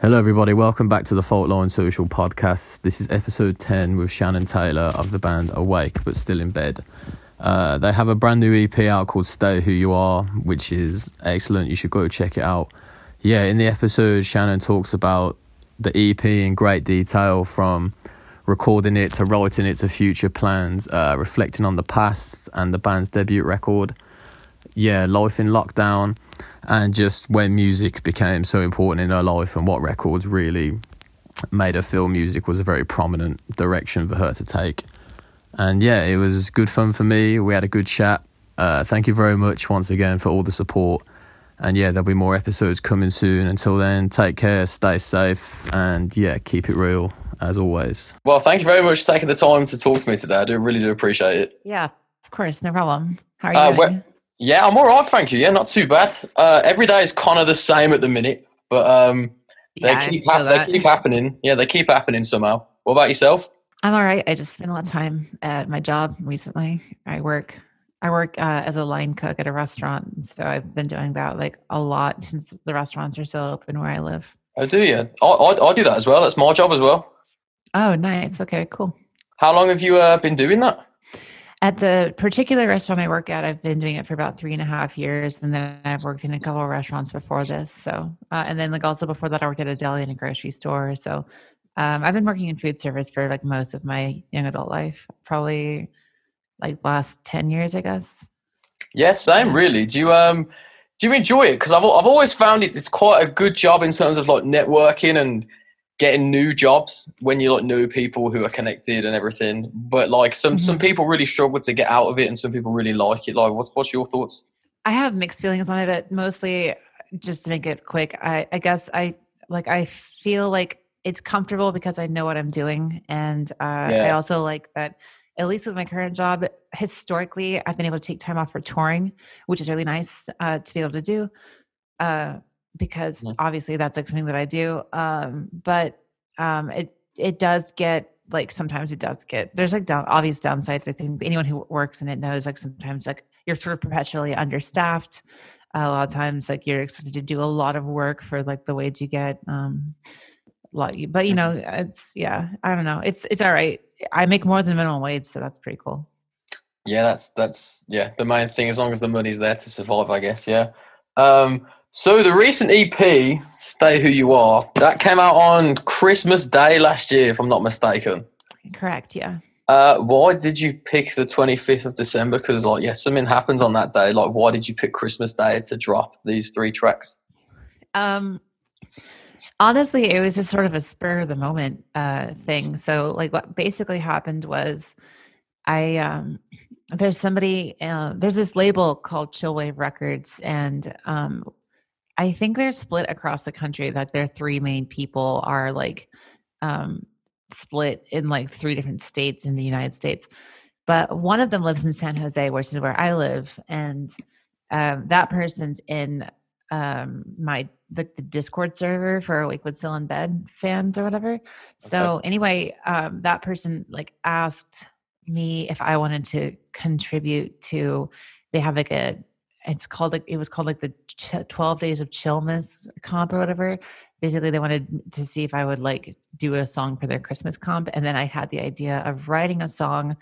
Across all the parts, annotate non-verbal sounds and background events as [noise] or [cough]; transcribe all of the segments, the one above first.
Hello, everybody. Welcome back to the Fault Line Social podcast. This is episode 10 with Shannon Taylor of the band Awake but Still in Bed. Uh, they have a brand new EP out called Stay Who You Are, which is excellent. You should go check it out. Yeah, in the episode, Shannon talks about the EP in great detail from recording it to writing it to future plans, uh, reflecting on the past and the band's debut record. Yeah, life in lockdown and just when music became so important in her life and what records really made her feel music was a very prominent direction for her to take. And yeah, it was good fun for me. We had a good chat. Uh, thank you very much once again for all the support. And yeah, there'll be more episodes coming soon. Until then, take care, stay safe, and yeah, keep it real as always. Well, thank you very much for taking the time to talk to me today. I do really do appreciate it. Yeah, of course, no problem. How are you doing? Yeah, I'm all right, thank you. Yeah, not too bad. Uh, every day is kind of the same at the minute, but um, they yeah, keep ha- they keep happening. Yeah, they keep happening somehow. What about yourself? I'm all right. I just spent a lot of time at my job recently. I work I work uh, as a line cook at a restaurant, so I've been doing that like a lot since the restaurants are still open where I live. Oh, do you? I, I, I do that as well. That's my job as well. Oh, nice. Okay, cool. How long have you uh, been doing that? At the particular restaurant I work at, I've been doing it for about three and a half years, and then I've worked in a couple of restaurants before this. So, uh, and then like also before that, I worked at a deli and a grocery store. So, um, I've been working in food service for like most of my young adult life, probably like last ten years, I guess. Yes, Yeah, same. Really. Do you um do you enjoy it? Because I've I've always found it it's quite a good job in terms of like networking and getting new jobs when you like know people who are connected and everything. But like some mm-hmm. some people really struggle to get out of it, and some people really like it. Like, what's what's your thoughts? I have mixed feelings on it, but mostly just to make it quick, I I guess I like I feel like it's comfortable because I know what I'm doing, and uh, yeah. I also like that. At least with my current job, historically, I've been able to take time off for touring, which is really nice uh, to be able to do. Uh, because mm-hmm. obviously that's like something that I do. Um, but um, it it does get like sometimes it does get there's like down obvious downsides. I think anyone who works in it knows like sometimes like you're sort of perpetually understaffed. Uh, a lot of times like you're expected to do a lot of work for like the wage you get. Um, lot, but you know mm-hmm. it's yeah I don't know it's it's all right. I make more than minimum wage, so that's pretty cool. Yeah, that's that's yeah the main thing. As long as the money's there to survive, I guess. Yeah. Um, so the recent EP, "Stay Who You Are," that came out on Christmas Day last year, if I'm not mistaken. Correct. Yeah. Uh, why did you pick the 25th of December? Because like, yeah, something happens on that day. Like, why did you pick Christmas Day to drop these three tracks? Um, honestly, it was just sort of a spur of the moment uh thing. So, like, what basically happened was, I um, there's somebody uh, there's this label called Chillwave Records, and um, I think they're split across the country. That their three main people are like um, split in like three different states in the United States. But one of them lives in San Jose, which is where I live, and um, that person's in um, my the, the, Discord server for but Still in Bed fans or whatever. Okay. So anyway, um, that person like asked me if I wanted to contribute to. They have like a it's called like it was called like the 12 days of chillmas comp or whatever basically they wanted to see if i would like do a song for their christmas comp and then i had the idea of writing a song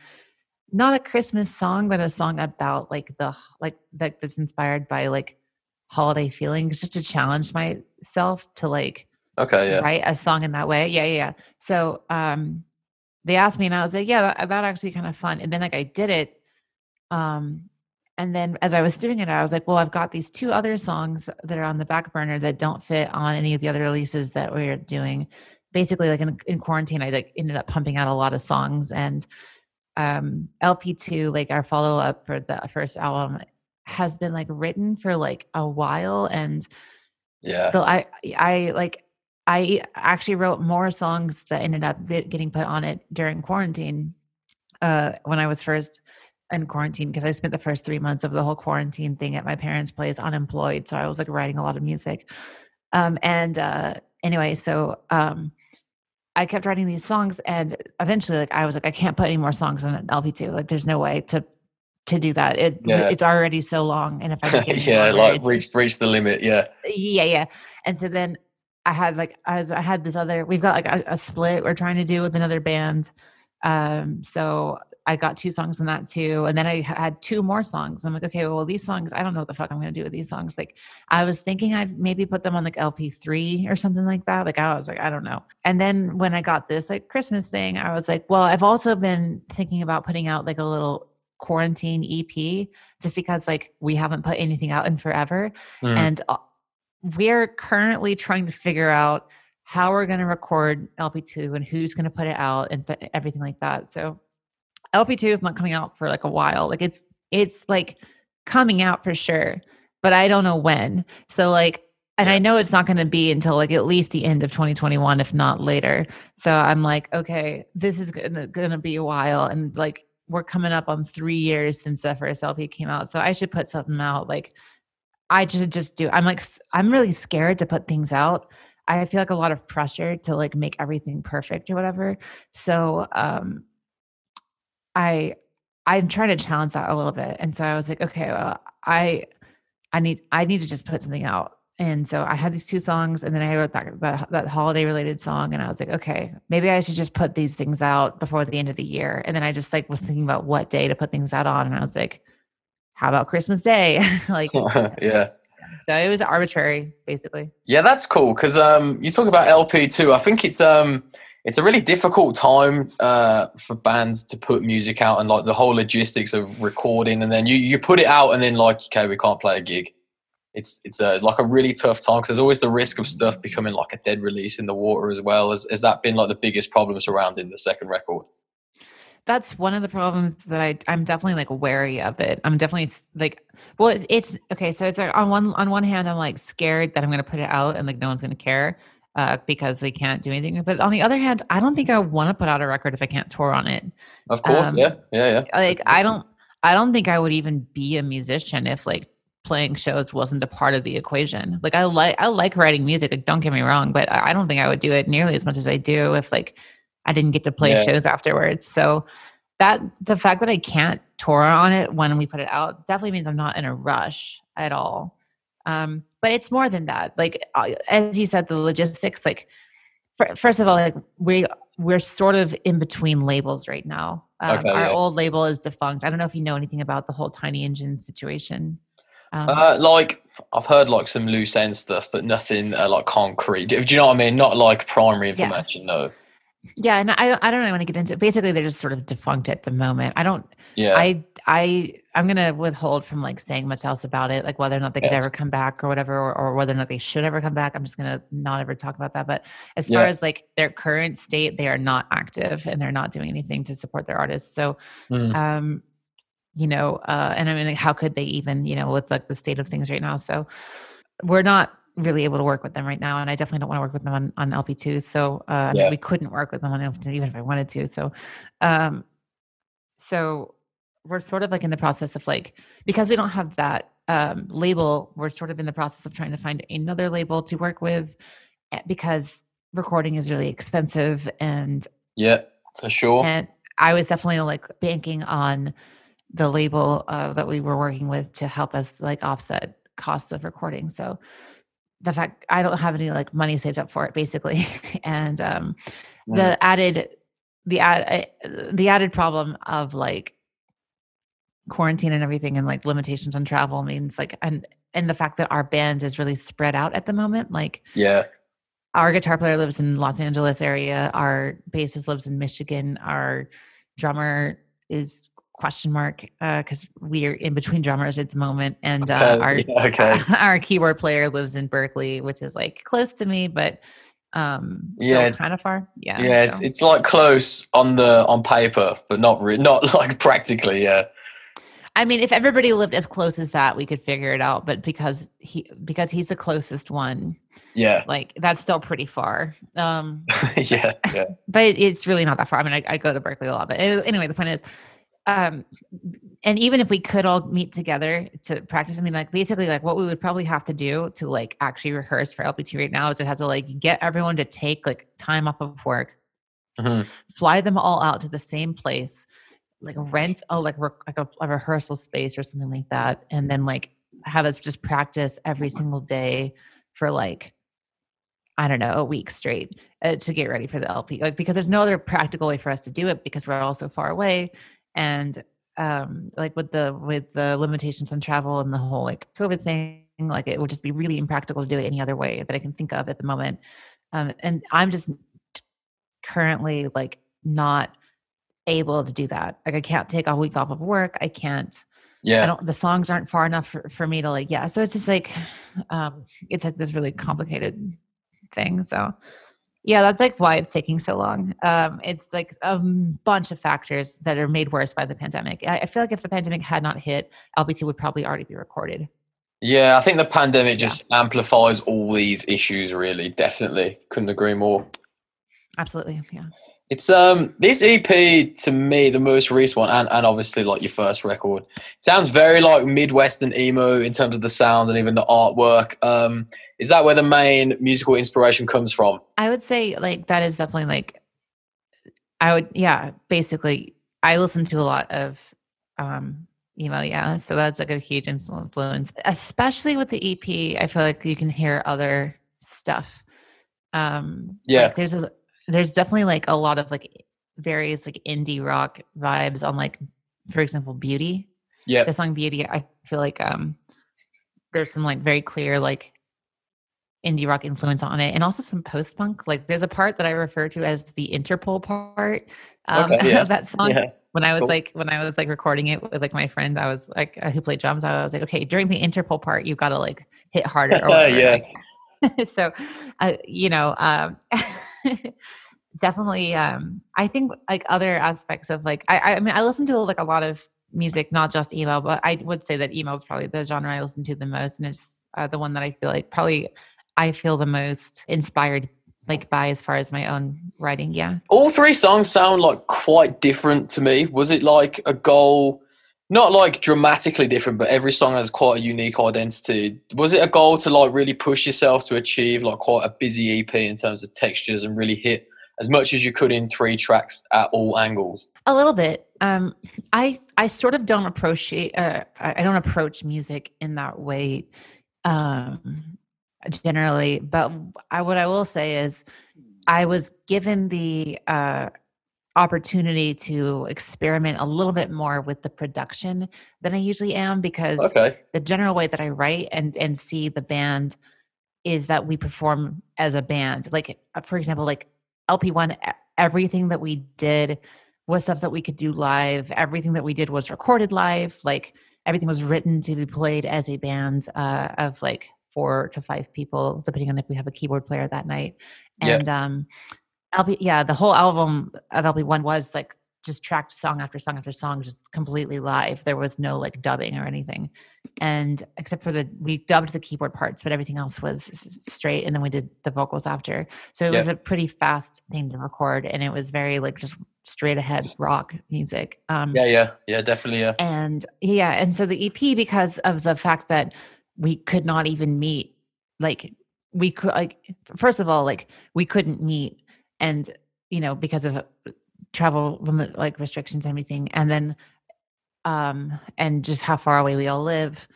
not a christmas song but a song about like the like that that's inspired by like holiday feelings just to challenge myself to like okay yeah. write a song in that way yeah yeah, yeah. so um they asked me and i was like yeah that, that actually kind of fun and then like i did it um and then as I was doing it, I was like, well, I've got these two other songs that are on the back burner that don't fit on any of the other releases that we're doing. Basically, like in, in quarantine, I like ended up pumping out a lot of songs and um LP2, like our follow up for the first album, has been like written for like a while. And yeah, so I I like I actually wrote more songs that ended up getting put on it during quarantine uh when I was first in quarantine because I spent the first three months of the whole quarantine thing at my parents' place unemployed. So I was like writing a lot of music. Um, and uh, anyway, so um, I kept writing these songs, and eventually, like I was like, I can't put any more songs on an LP2. Like, there's no way to to do that. It yeah. it's already so long, and if I [laughs] yeah, like reach reach the limit, yeah, yeah, yeah. And so then I had like I was I had this other we've got like a, a split we're trying to do with another band. Um so I got two songs on that too. And then I had two more songs. I'm like, okay, well, these songs, I don't know what the fuck I'm going to do with these songs. Like, I was thinking I'd maybe put them on like LP3 or something like that. Like, I was like, I don't know. And then when I got this like Christmas thing, I was like, well, I've also been thinking about putting out like a little quarantine EP just because like we haven't put anything out in forever. Mm. And uh, we're currently trying to figure out how we're going to record LP2 and who's going to put it out and th- everything like that. So LP2 is not coming out for like a while. Like it's it's like coming out for sure, but I don't know when. So like and I know it's not going to be until like at least the end of 2021 if not later. So I'm like, okay, this is going to be a while and like we're coming up on 3 years since the first LP came out. So I should put something out like I just just do. I'm like I'm really scared to put things out. I feel like a lot of pressure to like make everything perfect or whatever. So um I I'm trying to challenge that a little bit. And so I was like, okay, well, I I need I need to just put something out. And so I had these two songs, and then I wrote that that, that holiday related song, and I was like, okay, maybe I should just put these things out before the end of the year. And then I just like was thinking about what day to put things out on, and I was like, how about Christmas Day? [laughs] like, [laughs] yeah. So it was arbitrary, basically. Yeah, that's cool because um, you talk about LP too. I think it's um, it's a really difficult time uh, for bands to put music out and like the whole logistics of recording and then you, you put it out and then like okay we can't play a gig it's it's a, like a really tough time because there's always the risk of stuff becoming like a dead release in the water as well has, has that been like the biggest problem surrounding the second record that's one of the problems that I I'm definitely like wary of it. I'm definitely like, well, it's okay. So it's like on one on one hand, I'm like scared that I'm going to put it out and like no one's going to care uh, because they can't do anything. But on the other hand, I don't think I want to put out a record if I can't tour on it. Of course, um, yeah, yeah, yeah. Like I don't, I don't think I would even be a musician if like playing shows wasn't a part of the equation. Like I like, I like writing music. Like don't get me wrong, but I don't think I would do it nearly as much as I do if like I didn't get to play yeah. shows afterwards. So that the fact that I can't tour on it when we put it out definitely means I'm not in a rush at all. Um, but it's more than that like uh, as you said the logistics like first of all like we we're sort of in between labels right now um, okay, our yeah. old label is defunct i don't know if you know anything about the whole tiny engine situation um, uh, like I've heard like some loose end stuff, but nothing uh, like concrete. Do you know what I mean? Not like primary information. Yeah. No. Yeah, and I I don't really want to get into. It. Basically, they're just sort of defunct at the moment. I don't. Yeah. I I I'm gonna withhold from like saying much else about it, like whether or not they could ever come back or whatever, or, or, whether or not they should ever come back. I'm just gonna not ever talk about that. But as far yeah. as like their current state, they are not active and they're not doing anything to support their artists. So, mm. um, you know, uh, and I mean, like, how could they even, you know, with like the state of things right now? So, we're not really able to work with them right now, and I definitely don't want to work with them on, on LP2. So uh, I mean, we couldn't work with them on LP2 even if I wanted to. So, um, so we're sort of like in the process of like because we don't have that um, label, we're sort of in the process of trying to find another label to work with eh, because recording is really expensive and yeah, for sure. And I was definitely like banking on the label uh, that we were working with to help us like offset costs of recording. So the fact I don't have any like money saved up for it basically. [laughs] and um, the mm. added the ad uh, the added problem of like quarantine and everything and like limitations on travel means like and and the fact that our band is really spread out at the moment like yeah our guitar player lives in los angeles area our bassist lives in michigan our drummer is question mark because uh, we are in between drummers at the moment and uh, our yeah, okay. [laughs] our keyboard player lives in berkeley which is like close to me but um yeah kind of far yeah yeah so. it's, it's like close on the on paper but not re- not [laughs] like practically yeah I mean, if everybody lived as close as that, we could figure it out. But because he because he's the closest one, yeah, like that's still pretty far. Um, [laughs] yeah, yeah. But it's really not that far. I mean, I, I go to Berkeley a lot, but anyway, the point is, um, and even if we could all meet together to practice, I mean, like basically, like what we would probably have to do to like actually rehearse for LP2 right now is to have to like get everyone to take like time off of work, mm-hmm. fly them all out to the same place like rent a like, re- like a, a rehearsal space or something like that and then like have us just practice every single day for like I don't know, a week straight uh, to get ready for the LP, like because there's no other practical way for us to do it because we're all so far away, and um, like with the with the limitations on travel and the whole like COVID thing, like it would just be really impractical to do it any other way that I can think of at the moment. Um, and I'm just currently like not able to do that. Like I can't take a week off of work. I can't. Yeah. I don't. The songs aren't far enough for, for me to like. Yeah. So it's just like, [sighs] um, it's like this really complicated thing. So yeah, that's like why it's taking so long. Um, it's like a bunch of factors that are made worse by the pandemic. I, I feel like if the pandemic had not hit, LP2 would probably already be recorded. Yeah, I think the pandemic just yeah. amplifies all these issues. Really, definitely, couldn't agree more. Absolutely, yeah. It's um this EP to me the most recent one and, and obviously like your first record sounds very like midwestern emo in terms of the sound and even the artwork. Um, is that where the main musical inspiration comes from? I would say like that is definitely like I would yeah basically I listen to a lot of um emo yeah so that's like a huge influence especially with the ep i feel like you can hear other stuff um yeah. like there's a there's definitely like a lot of like various like indie rock vibes on like for example beauty. Yeah. The song beauty i feel like um there's some like very clear like indie rock influence on it and also some post punk like there's a part that i refer to as the interpol part um, okay, [laughs] yeah. of that song yeah when I was cool. like when I was like recording it with like my friend, I was like uh, who played drums. I was like, okay, during the Interpol part, you've got to like hit harder. Or [laughs] whatever. yeah. Like, [laughs] so, uh, you know, um, definitely. Um, I think like other aspects of like I, I mean I listen to like a lot of music, not just emo, but I would say that emo is probably the genre I listen to the most, and it's uh, the one that I feel like probably I feel the most inspired like by as far as my own writing yeah. All three songs sound like quite different to me. Was it like a goal not like dramatically different but every song has quite a unique identity. Was it a goal to like really push yourself to achieve like quite a busy ep in terms of textures and really hit as much as you could in three tracks at all angles? A little bit. Um i i sort of don't approach uh, i don't approach music in that way. Um generally. But I, what I will say is, I was given the uh, opportunity to experiment a little bit more with the production than I usually am because okay. the general way that I write and and see the band is that we perform as a band. Like uh, for example, like LP one, everything that we did was stuff that we could do live. Everything that we did was recorded live. Like everything was written to be played as a band uh, of like four to five people, depending on if we have a keyboard player that night. And yeah. um, LP, yeah, the whole album of LP one was like just tracked song after song after song, just completely live. There was no like dubbing or anything, and except for the we dubbed the keyboard parts, but everything else was straight. And then we did the vocals after, so it yeah. was a pretty fast thing to record, and it was very like just straight ahead rock music. Um, yeah, yeah, yeah, definitely, yeah. And yeah, and so the EP because of the fact that we could not even meet like we could like first of all like we couldn't meet and you know because of uh, travel like restrictions and everything and then um and just how far away we all live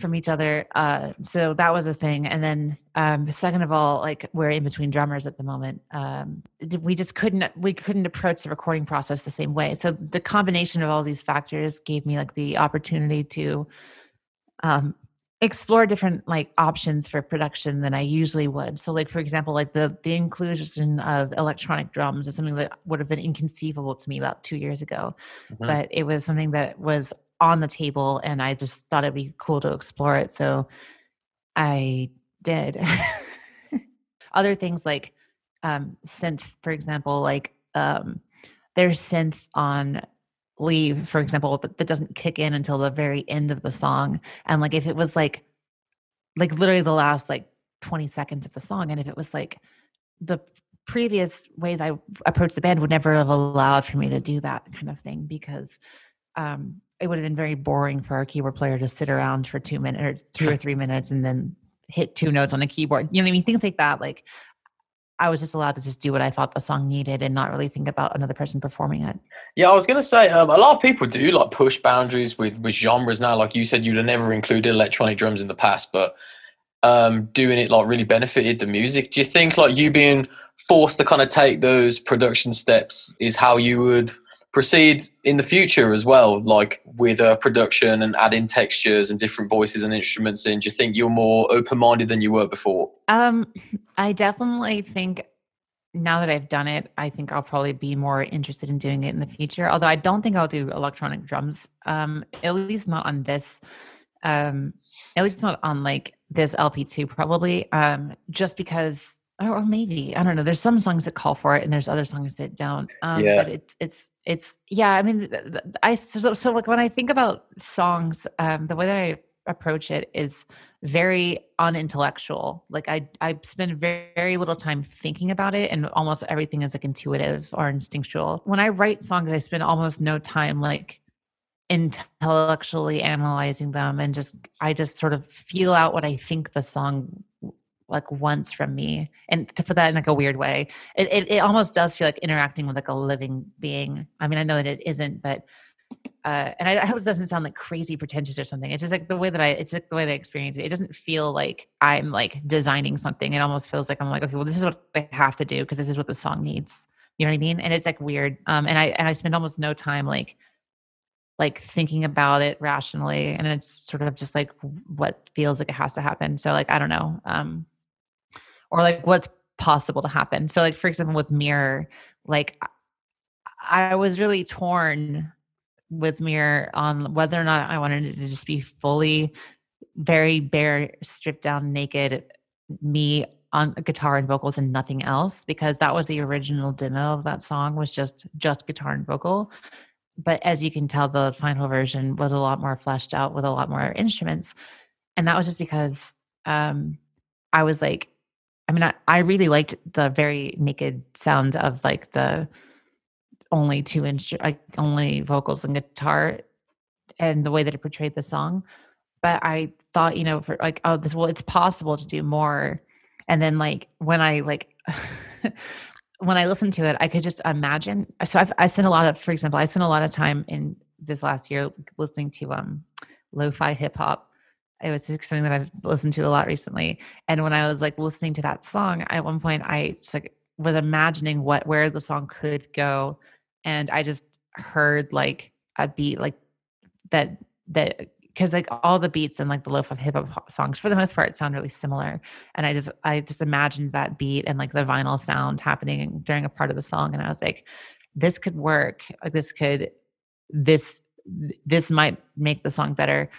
from each other uh so that was a thing and then um second of all like we're in between drummers at the moment um we just couldn't we couldn't approach the recording process the same way so the combination of all these factors gave me like the opportunity to um explore different like options for production than I usually would. So like for example, like the the inclusion of electronic drums is something that would have been inconceivable to me about 2 years ago. Mm-hmm. But it was something that was on the table and I just thought it'd be cool to explore it. So I did. [laughs] Other things like um synth for example, like um there's synth on leave for example but that doesn't kick in until the very end of the song. And like if it was like like literally the last like 20 seconds of the song and if it was like the previous ways i approached the band would never have allowed for me to do that kind of thing because um it would have been very boring for our keyboard player to sit around for two minutes or two or [laughs] three minutes and then hit two notes on a keyboard. You know what i mean? Things like that like I was just allowed to just do what I thought the song needed and not really think about another person performing it. Yeah, I was gonna say um, a lot of people do like push boundaries with with genres now. Like you said, you'd have never included electronic drums in the past, but um, doing it like really benefited the music. Do you think like you being forced to kind of take those production steps is how you would proceed in the future as well, like with uh, production and adding textures and different voices and instruments in? Do you think you're more open minded than you were before? Um, I definitely think now that I've done it, I think I'll probably be more interested in doing it in the future. Although I don't think I'll do electronic drums, um, at least not on this, um, at least not on like this LP2, probably, um, just because or maybe I don't know. There's some songs that call for it, and there's other songs that don't. Um, yeah. But it's it's it's yeah. I mean, I so, so like when I think about songs, um, the way that I approach it is very unintellectual. Like I I spend very, very little time thinking about it, and almost everything is like intuitive or instinctual. When I write songs, I spend almost no time like intellectually analyzing them and just I just sort of feel out what I think the song like once from me and to put that in like a weird way it, it, it almost does feel like interacting with like a living being i mean i know that it isn't but uh, and I, I, hope it doesn't sound like crazy pretentious or something. It's just like the way that I, it's like the way that I experience it. It doesn't feel like I'm like designing something. It almost feels like I'm like, okay, well, this is what I have to do because this is what the song needs. You know what I mean? And it's like weird. Um, and I, and I spend almost no time like, like thinking about it rationally. And it's sort of just like what feels like it has to happen. So like, I don't know. Um, or like what's possible to happen. So like for example with Mirror, like I was really torn with Mirror on whether or not I wanted it to just be fully very bare, stripped down, naked me on guitar and vocals and nothing else because that was the original demo of that song was just just guitar and vocal but as you can tell the final version was a lot more fleshed out with a lot more instruments and that was just because um i was like I mean, I, I really liked the very naked sound of like the only two inch, like only vocals and guitar, and the way that it portrayed the song. But I thought, you know, for like, oh, this well, it's possible to do more. And then like when I like [laughs] when I listened to it, I could just imagine. So I've, I spent a lot of, for example, I spent a lot of time in this last year listening to um lo-fi hip hop it was something that I've listened to a lot recently. And when I was like listening to that song, at one point I just like was imagining what where the song could go. And I just heard like a beat like that that because like all the beats and like the lo-fi hip hop songs for the most part sound really similar and i just i just imagined that beat and like the vinyl sound happening during a part of the song and i was like this could work like this could this this might make the song better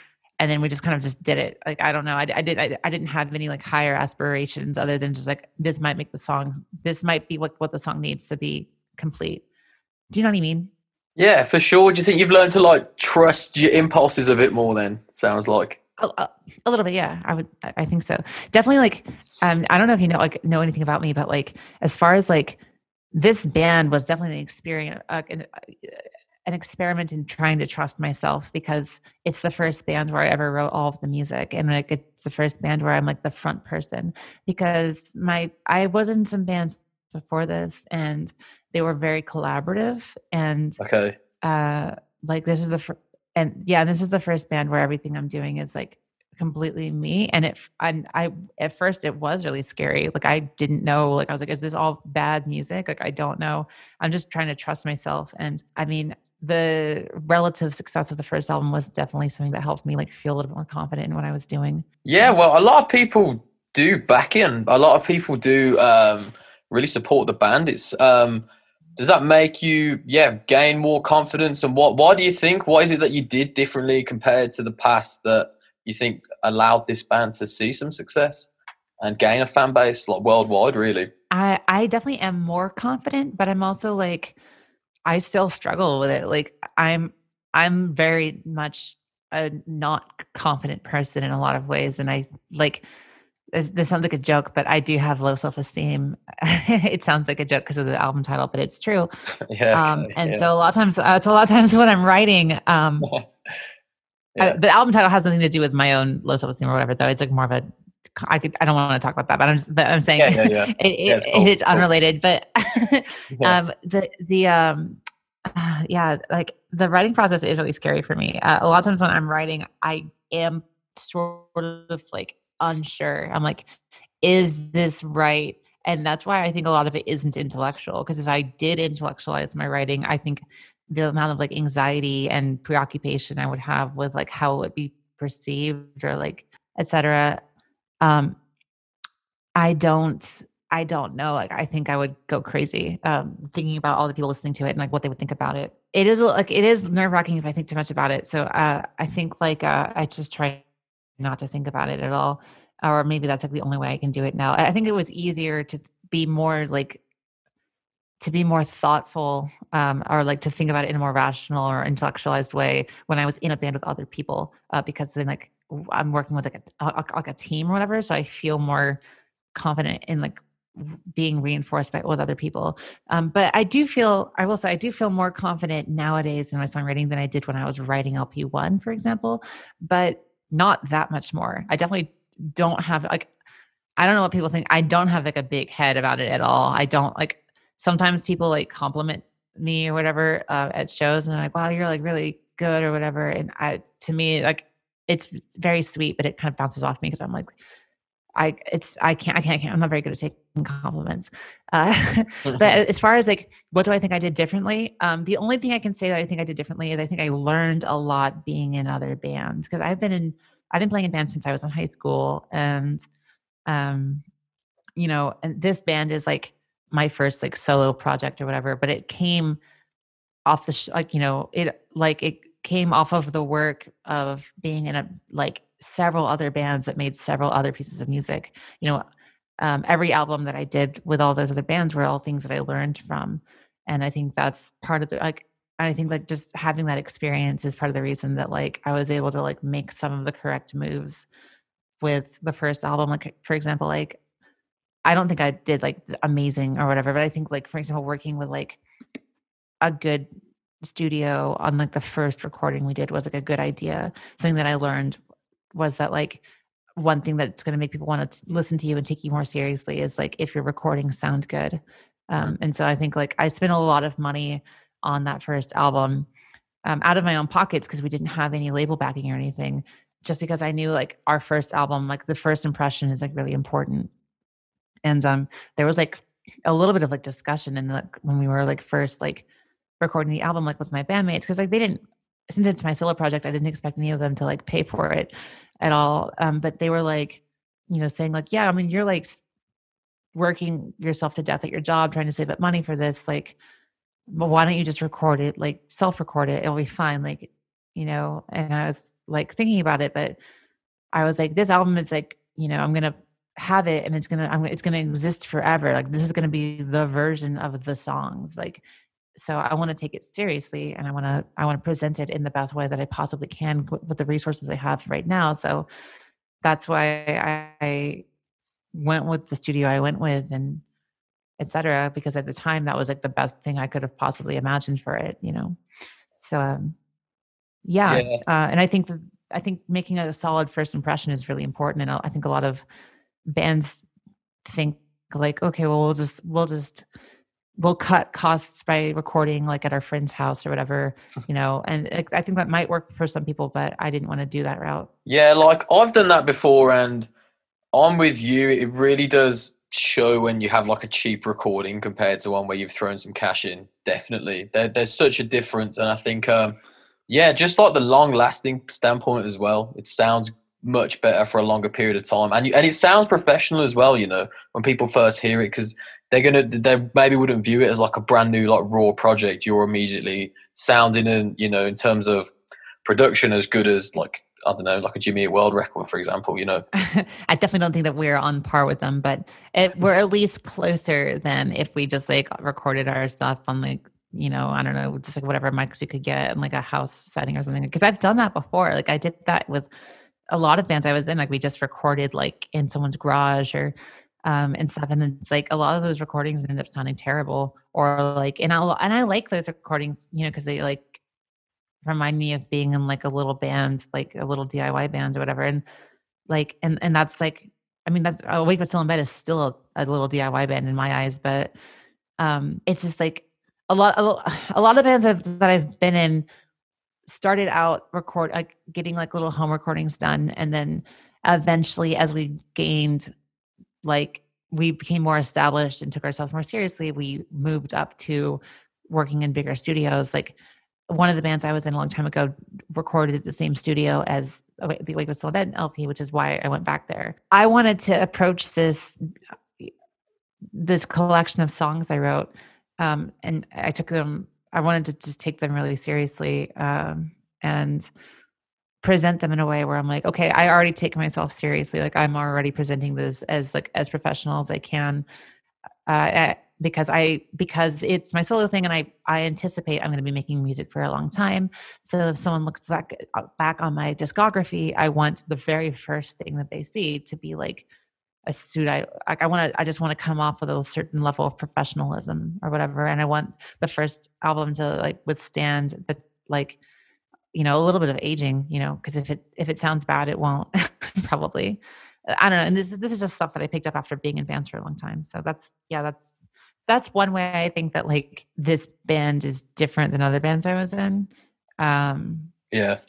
and then we just kind of just did it. Like i don't know. I, I did I, I, didn't have any like higher aspirations other than just like this might make the song this might be what what the song needs to be complete. Do you know what i mean? Yeah for sure. Do you think you've learned to like trust your impulses a bit more then sounds like? A, a, little bit yeah. I would i think so. Definitely like um i don't know if you know like know anything about me but like as far as like this band was definitely an experience uh, an, an experiment in trying to trust myself because it's the first band where I ever wrote all of the music and like it's the first band where I'm like the front person because my I was in some bands before this and they were very collaborative and okay. uh like this is the and yeah this is the first band where everything I'm doing is like completely me and it and I at first it was really scary like I didn't know like I was like is this all bad music? Like I don't know. I'm just trying to trust myself and I mean the relative success of the first album was definitely something that helped me like feel a little bit more confident in what I was doing. Yeah, well, a lot of people do back in. A lot of people do um, really support the band. It's um, does that make you yeah gain more confidence? And what why do you think? What is it that you did differently compared to the past that you think allowed this band to see some success and gain a fan base like worldwide? Really, I I definitely am more confident, but I'm also like I still struggle with it. Like I'm I'm very much a not confident person in a lot of ways and I like this, this sounds like a joke, but I do have low self esteem. [laughs] it sounds like a joke because of the album title, but it's true. [laughs] yeah, um, [laughs] and yeah. so a lot of times, uh, so a lot of times when I'm writing, um, yeah. I, the album title has nothing to do with my own low self esteem or whatever. Though it's like more of a I could I don't want to talk about that, but I'm just but I'm saying yeah, yeah, yeah. [laughs] it, it, it's, cool. unrelated. But [laughs] um, the the um uh, yeah, like the writing process is really scary for me. Uh, a lot of times when I'm writing, I am sort of like unsure. I'm like, is this right? And that's why I think a lot of it isn't intellectual. Because if I did intellectualize my writing, I think the amount of like anxiety and preoccupation I would have with like how it would be perceived or like etc. Um, I don't I don't know. Like I think I would go crazy um, thinking about all the people listening to it and like what they would think about it. It is like it is nerve wracking if I think too much about it. So uh, I think like uh, I just try not to think about it at all, or maybe that's like the only way I can do it now. I think it was easier to be more like to be more thoughtful um, or like to think about it in a more rational or intellectualized way when I was in a band with other people uh, because then like I'm working with like a, like a team or whatever, so I feel more confident in like being reinforced by with other people. Um, but I do feel, I will say, I do feel more confident nowadays in my songwriting than I did when I was writing LP one, for example. But not that much more. I definitely don't have like, I don't know what people think. I don't have like a big head about it at all. I don't like. Sometimes people like compliment me or whatever uh, at shows, and I'm like, "Wow, you're like really good" or whatever. And I, to me, like, it's very sweet, but it kind of bounces off me because I'm like, I it's I can't I can't, I can't I'm not very good at taking compliments. Uh, [laughs] [laughs] but as far as like what do I think I did differently? Um, the only thing I can say that I think I did differently is I think I learned a lot being in other bands because I've been in I've been playing in bands since I was in high school and um you know and this band is like my first like solo project or whatever but it came off the sh- like you know it like it came off of the work of being in a like several other bands that made several other pieces of music. You know, um, every album that I did with all those other bands were all things that I learned from, and I think that's part of the like. I think like just having that experience is part of the reason that like I was able to like make some of the correct moves with the first album. Like for example, like I don't think I did like amazing or whatever, but I think like for example, working with like a good studio on like the first recording we did was like a good idea. Something that I learned was that like one thing that's going to make people want to listen to you and take you more seriously is like if your recordings sound good. Um, and so I think like I spent a lot of money on that first album um, out of my own pockets because we didn't have any label backing or anything. Just because I knew like our first album, like the first impression is like really important. And um, there was like a little bit of like discussion in the when we were like first like recording the album like with my bandmates because like they didn't since it's my solo project, I didn't expect any of them to like pay for it at all. Um, but they were like, you know, saying like, yeah, I mean, you're like working yourself to death at your job trying to save up money for this. Like, why don't you just record it? Like self record it. It'll be fine. Like, you know, and I was like thinking about it, but I was like, this album is like, you know, I'm to have it and it's to, I'm, it's to exist forever. Like this is to be the version of the songs. Like so i want to take it seriously and i want to i want to present it in the best way that i possibly can with the resources i have right now so that's why i, I went with the studio i went with and etc because at the time that was like the best thing i could have possibly imagined for it you know so um yeah, yeah. Uh, and i think that i think making a solid first impression is really important and i think a lot of bands think like okay well we'll just we'll just we'll cut costs by recording like at our friend's house or whatever [laughs] you know? And i think that might work for some people but i didn't want to do that route. Yeah like i've done that before and i'm with you it really does show when you have like a cheap recording compared to one where you've thrown some cash in definitely. There, there's such a difference and i think um yeah just like the long lasting standpoint as well it sounds much better for a longer period of time and you, and it sounds professional as well you know when people first hear it because they're gonna they maybe wouldn't view it as like a brand new like raw project. You're immediately sounding and you know in terms of production as good as like I don't know, like a Jimmy World record, for example, you know. [laughs] I definitely don't think that we're on par with them, but it, we're at least closer than if we just like recorded our stuff on like, you know, I don't know, just like whatever mics we could get in like a house setting or something. Because I've done that before. Like I did that with a lot of bands I was in. Like we just recorded like in someone's garage or um, and stuff. And it's like a lot of those recordings end up sounding terrible, or like, and I and I like those recordings, you know, because they like remind me of being in like a little band, like a little DIY band or whatever. And like, and and that's like, I mean, that's Awake but Still in Bed is still a, a little DIY band in my eyes, but um, it's just like a lot, a, [sighs] a lot of bands I've, that I've been in started out record like getting like little home recordings done and then eventually, as we gained, like, we became more established and took ourselves more seriously, we moved up to working in bigger studios. Like, one of the bands I was in a long time ago recorded at the same studio as the Wake Was Still Bed LP, which is why I went back there. I wanted to approach this this collection of songs I wrote, um, and I took them. I wanted to just take them really seriously um, and present them in a way where I'm like, okay, I already take myself seriously. Like I'm already presenting this as like as professional as I can. Uh, because I because it's my solo thing and I I anticipate I'm going to be making music for a long time. So if someone looks back uh, back on my discography, I want the very first thing that they see to be like a suit I I want to I just want to come off with a certain level of professionalism or whatever and I want the first album to like withstand the like you know a little bit of aging, you know, because if it if it sounds bad it won't [laughs] probably. I don't know. And this is this is just stuff that I picked up after being in bands for a long time. So that's yeah, that's that's one way I think that like this band is different than other bands I was in. Um, yeah,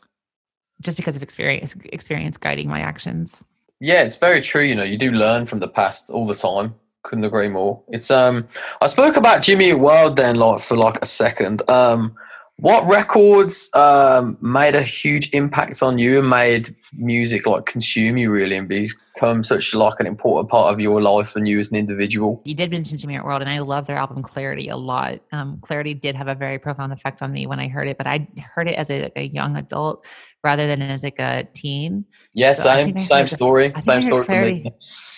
just because of experience, experience guiding my actions. Yeah, it's very true. You know, you do learn from the past all the time. Couldn't agree more. It's um, I spoke about Jimmy World then, like for like a second. Um, what records um, made a huge impact on you and made music like consume you really and become such like an important part of your life and you as an individual? You did mention Jimmy Eat World, and I love their album Clarity a lot. Um, Clarity did have a very profound effect on me when I heard it, but I heard it as a, a young adult rather than as like a teen. Yeah, so same same story, same story for me.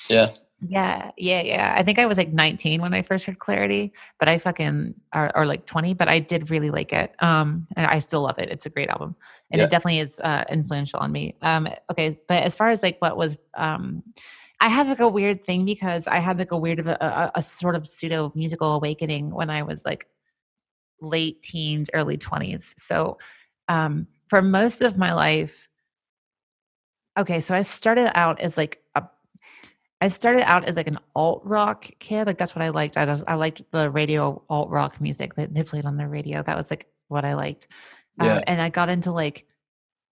Yeah. Yeah, yeah, yeah. I think I was like 19 when I first heard Clarity, but I fucking or, or like 20, but I did really like it. Um, and I still love it. It's a great album, and yeah. it definitely is uh, influential on me. Um, okay, but as far as like what was um, I have like a weird thing because I had like a weird of a, a, a sort of pseudo musical awakening when I was like late teens, early 20s. So, um, for most of my life, okay, so I started out as like a I started out as like an alt rock kid. Like that's what I liked. I, was, I liked the radio alt rock music that they played on the radio. That was like what I liked. Um, yeah. Um, and I got into like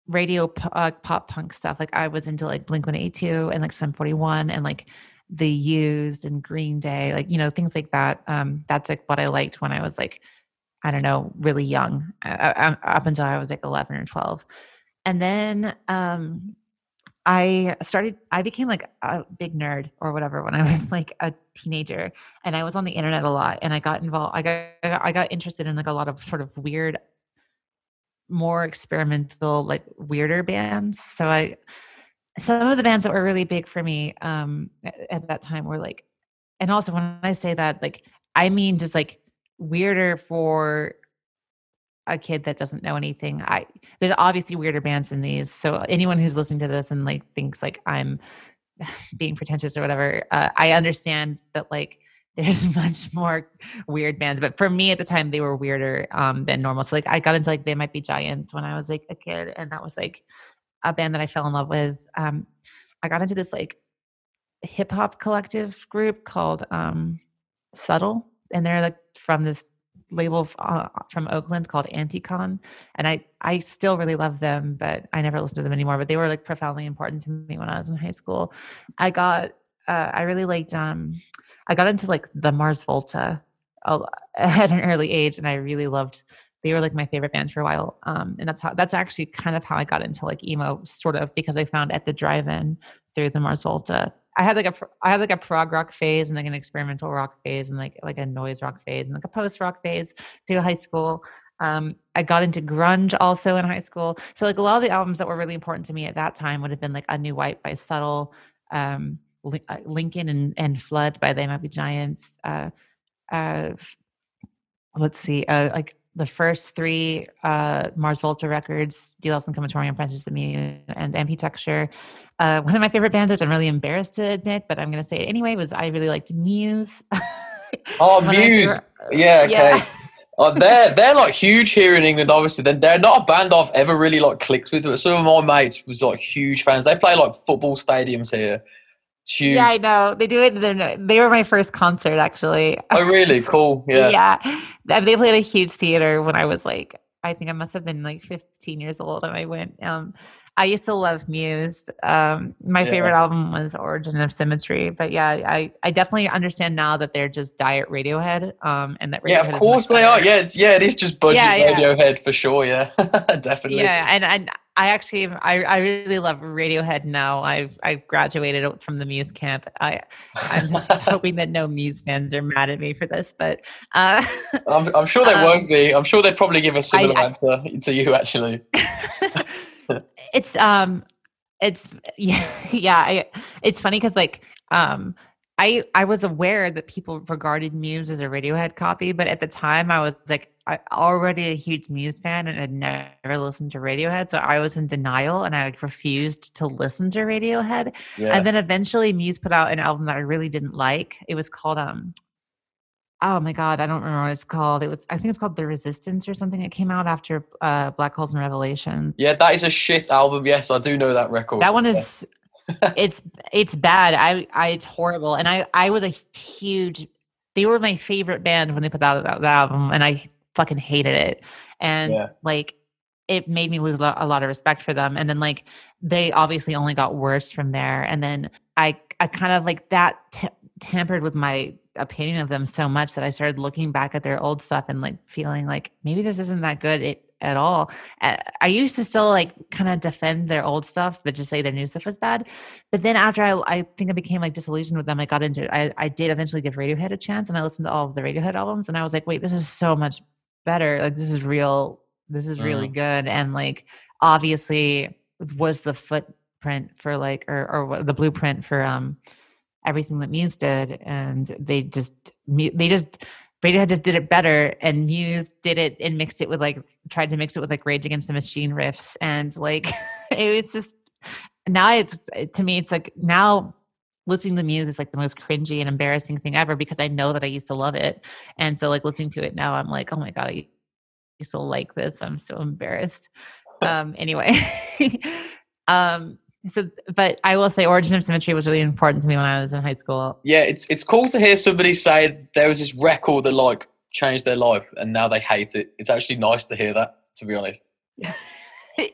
radio uh, pop punk stuff. Like I was into like Blink 182 and like Sum 41 and like The Used and Green Day, like, you know, things like that. Um, that's like what I liked when I was like, I don't know, really young, uh, uh up until I was like 11 or 12. And then um, I started, I became like a big nerd or whatever when I [laughs] was like a teenager and I was on the internet a lot and I got involved, I got, I got interested in like a lot of sort of weird, more experimental, like weirder bands. So I, some of the bands that were really big for me um, at that time were like, and also when I say that, like, I mean just like weirder for a kid that doesn't know anything i there's obviously weirder bands than these so anyone who's listening to this and like thinks like i'm [laughs] being pretentious or whatever uh, i understand that like [laughs] there's much more weird bands but for me at the time they were weirder um, than normal so like i got into like they might be giants when i was like a kid and that was like a band that i fell in love with um, i got into this like hip hop collective group called um, subtle and they're like from this label uh, from Oakland called Anticon, and I I still really love them, but I never listened to them anymore. But they were like profoundly important to me when I was in high school. I got uh, I really liked um I got into like the Mars Volta [laughs] at an early age, and I really loved. They were like my favorite band for a while, um, and that's how that's actually kind of how I got into like emo, sort of because I found at the drive-in through the Mars Volta I had like a I had like a prog rock phase and like an experimental rock phase and like like a noise rock phase and like a post rock phase through high school. Um, I got into grunge also in high school. So like a lot of the albums that were really important to me at that time would have been like A New White by Subtle, um, uh, Lincoln and, and Flood by They Might Be Giants. Uh, uh, let's see, uh, like the first three uh, Mars Volta records, De-Loused in Comatorium, Frances the Mute, and Amputechture. Uh, one of my favorite bands, which I'm really embarrassed to admit, but I'm going to say it anyway, was I really liked Muse. [laughs] oh, Muse. yeah, okay. Yeah. oh, they're they're like huge here in England. Obviously, they're, they're not a band I've ever really like clicked with. But some of my mates was like huge fans. They play like football stadiums here. Yeah, I know. They do it. They were my first concert, actually. Oh, really? [laughs] cool. Yeah. yeah. They played a huge theater when I was like I think I must have been like 15 years old, and I went. Um, I used to love Muse. Um, my Yeah. favorite album was Origin of Symmetry, but yeah, I I definitely understand now that they're just diet Radiohead. Um, and that Radiohead Yeah, of course they are. better. Yeah, it's- yeah, it is just budget Yeah, yeah. Radiohead for sure. Yeah, [laughs] definitely. Yeah, and and I actually I, I really love Radiohead now. I've I've graduated from the Muse camp. I I'm just [laughs] hoping that no Muse fans are mad at me for this, but uh, I'm, I'm sure they Um, won't be. I'm sure they'd probably give a similar I- answer to you, actually. [laughs] it's um it's yeah [laughs] yeah I, it's funny because like um i i was aware that people regarded muse as a radiohead copy but at the time i was like I, already a huge muse fan and had never listened to radiohead so i was in denial and i refused to listen to radiohead Yeah. and then eventually muse put out an album that i really didn't like it was called um oh my god i don't remember what it's called it was i think it's called the resistance or something it came out after uh black holes and revelations yeah, that is a shit album. Yes, I do know that record. that one is it's it's bad. I I it's horrible. And I I was a huge they were my favorite band when they put out that, that album and I fucking hated it. And Yeah. like it made me lose a lot, a lot of respect for them. And then like they obviously only got worse from there. And then I I kind of like that t- tampered with my opinion of them so much that I started looking back at their old stuff and like feeling like maybe this isn't that good it, at all. I used to still like kind of defend their old stuff, but just say their new stuff was bad. But then after I, I think I became like disillusioned with them, I got into I, I did eventually give Radiohead a chance and I listened to all of the Radiohead albums and I was like, wait, this is so much better. Like this is real. This is really good. And like obviously was the footprint for like or or the blueprint for um everything that Muse did, and they just they just Radiohead just did it better, and Muse did it and mixed it with like tried to mix it with like Rage Against the Machine riffs, and like [laughs] it was just now it's to me it's like now listening to Muse is like the most cringy and embarrassing thing ever because I know that I used to love it, and so like listening to it now, I'm like, oh my god, I used to like this. I'm so embarrassed. um. Anyway. [laughs] um. So, but I will say, Origin of Symmetry was really important to me when I was in high school. yeah, it's it's cool to hear somebody say there was this record that like changed their life and now they hate it. It's actually nice to hear that, to be honest. [laughs]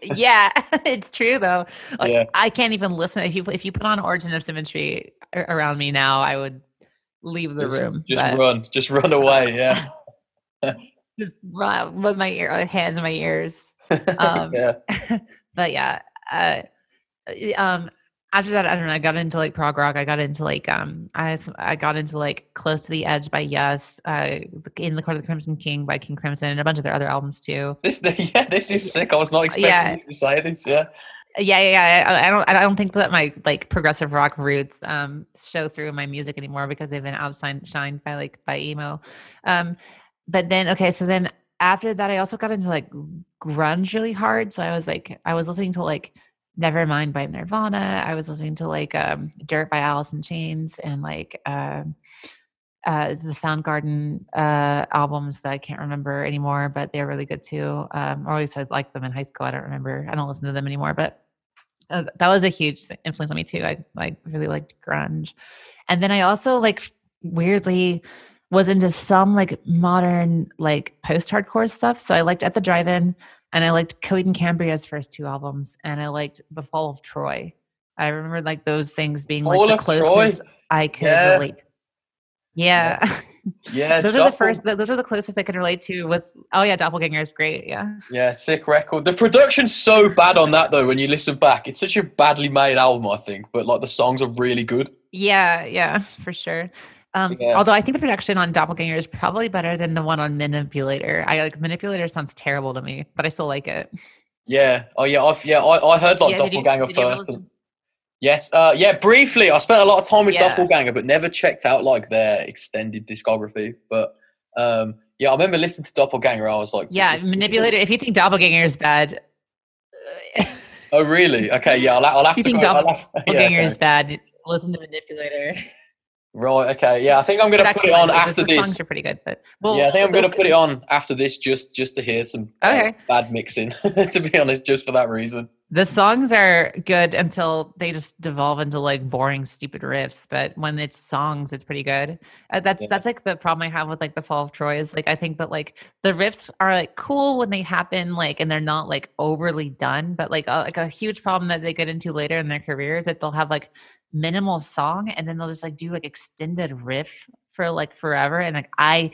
yeah, [laughs] it's true though. Like, Yeah. I can't even listen if you if you put on Origin of Symmetry around me now, I would leave the just, room. Just but run, just run away. [laughs] Yeah, just run with my ear, hands in my ears. Um, yeah, but yeah, uh, y- um, after that, I don't know. I got into like prog rock. I got into like um, I I got into like Close to the Edge by Yes, uh, In the Court of the Crimson King by King Crimson, and a bunch of their other albums too. this [laughs] yeah, this is sick. I was not expecting Yeah. say this. Yeah, Yeah, yeah, yeah. I, I don't, I don't think that my like progressive rock roots um show through in my music anymore because they've been outshined shined by like by emo. Um, but then okay, so then after that, I also got into like grunge really hard. So I was like, I was listening to like Nevermind by Nirvana. I was listening to like um Dirt by Alice in Chains and like um uh the Soundgarden uh albums that I can't remember anymore, but they're really good too. Um or at least I liked them in high school. I don't remember. I don't listen to them anymore, but uh, that was a huge influence on me too. I like really liked grunge. And then I also like weirdly was into some like modern like post-hardcore stuff. So I liked At the Drive-In and I liked Coheed and Cambria's first two albums and I liked The Fall of Troy. I remember like those things being like Fall the of Troy? closest I could Yeah. relate. Yeah. yeah. [laughs] those are the Doppel- first those are the closest I could relate to with oh yeah, Doppelganger is great. Yeah. Yeah, sick record. The production's so bad on that though. When you listen back, it's such a badly made album, I think. But like the songs are really good. Yeah, yeah, for sure. Um, Yeah. Although I think the production on Doppelganger is probably better than the one on Manipulator. I like Manipulator sounds terrible to me, but I still like it. Yeah. Oh yeah. I've yeah. I, I heard like Yeah, Doppelganger you first. listen- Yes. Uh. Yeah. Briefly, I spent a lot of time with Yeah. Doppelganger, but never checked out like their extended discography. But um. Yeah, I remember listening to Doppelganger. I was like, Yeah, Manipulator. If you think Doppelganger is bad, Oh really? Okay. Yeah. I'll, I'll [laughs] have You to. think go, have- [laughs] yeah, Doppelganger okay. is bad, listen to Manipulator. Right. Okay. Yeah. I think I'm gonna put it on after the this. songs are pretty good, but well, yeah, I think I'm gonna put it on after this just just to hear some uh, Okay. bad mixing. [laughs] to be honest, just for that reason. The songs are good until they just devolve into like boring stupid riffs but when it's songs it's pretty good uh, that's Yeah. that's like the problem i have with like the fall of troy is like i think that like the riffs are like cool when they happen like and they're not like overly done but like a, like a huge problem that they get into later in their career is that they'll have like minimal song and then they'll just like do like extended riff for like forever and like i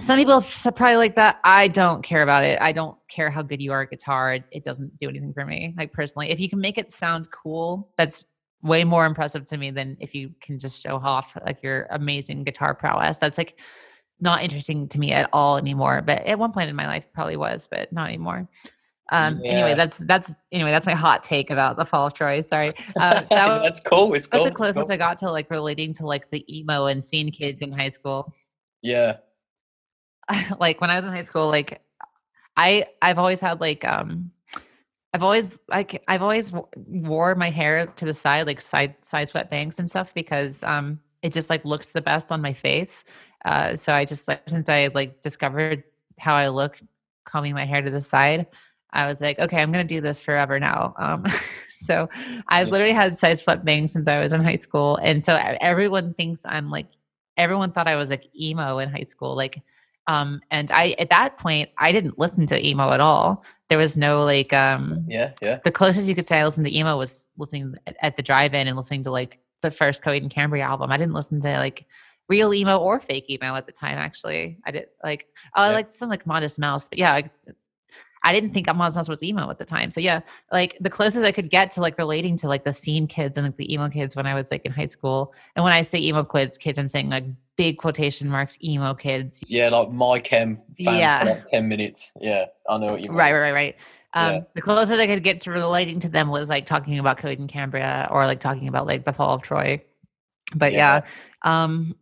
some people probably like that. I don't care about it. I don't care how good you are at guitar. It, it doesn't do anything for me. Like personally, if you can make it sound cool, that's way more impressive to me than if you can just show off like your amazing guitar prowess. That's like not interesting to me at all anymore. But at one point in my life, probably was, but not anymore. Um, Yeah. Anyway, that's that's anyway that's my hot take about the fall of Troy. Sorry, uh, [laughs] that was, That's cool. It's that's cool. the closest cool. I got to like relating to like the emo and scene kids in high school. Yeah. [laughs] like when I was in high school, like I I've always had like um I've always like I've always wore my hair to the side like side side sweat bangs and stuff because um it just like looks the best on my face. Uh so I just like since I like discovered how I look combing my hair to the side, I was like, okay, I'm gonna do this forever now. Um [laughs] so I've Yeah. literally had side sweat bangs since I was in high school. And so everyone thinks I'm like everyone thought I was like emo in high school. Like um and i at that point i didn't listen to emo at all there was no like um Yeah. Yeah. the closest you could say i listened to emo was listening at, the drive-in and listening to like the first Coheed and Cambria album i didn't listen to like real emo or fake emo at the time actually i did like oh, i Yeah. liked some like modest mouse but yeah like, I didn't think Modest Mouse was emo at the time. So yeah, like the closest I could get to like relating to like the scene kids and like the emo kids when I was like in high school. And when I say emo kids, kids, I'm saying like big quotation marks emo kids. Yeah. Like my chem fans Yeah. for like ten minutes. Yeah. I know what you mean. Right, right, right. Um, Yeah. The closest I could get to relating to them was like talking about Coheed and Cambria or like talking about like the fall of Troy. But Yeah. yeah, um,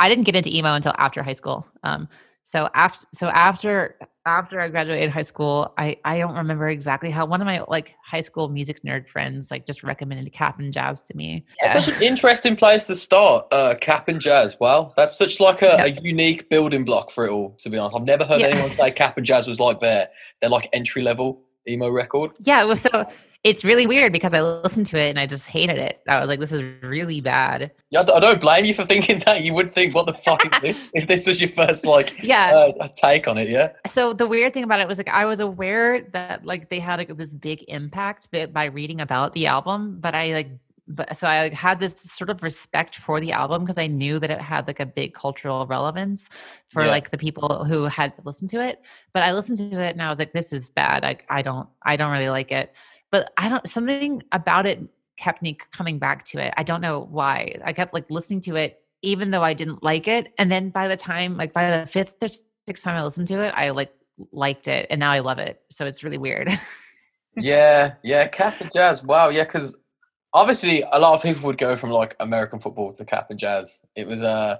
I didn't get into emo until after high school. Um, so after so after after I graduated high school, I I don't remember exactly how one of my like high school music nerd friends like just recommended Cap'n Jazz to me. That's such an interesting place to start. Uh, Cap'n Jazz. Wow, that's such like a, Yeah. a unique building block for it all. To be honest, I've never heard Yeah. anyone say Cap'n Jazz was like their their like entry level emo record. Yeah, was so it's really weird because I listened to it and I just hated it. I was like, this is really bad. Yeah, I don't blame you for [laughs] thinking that. You would think, what the fuck is this? [laughs] If this was your first like Yeah. uh, take on it, yeah. so the weird thing about it was like I was aware that like they had like, this big impact by, by reading about the album, but I like but so I like, had this sort of respect for the album because I knew that it had like a big cultural relevance for Yeah. like the people who had listened to it. But I listened to it and I was like, this is bad. I I don't I don't really like it. But I don't something about it kept me coming back to it. I don't know why. I kept like listening to it even though I didn't like it. And then by the time like by the fifth or sixth time I listened to it, I like liked it and now I love it. So it's really weird. [laughs] Yeah, yeah, Cap'n Jazz. Wow, yeah, because obviously a lot of people would go from like American football to Cap'n Jazz. It was uh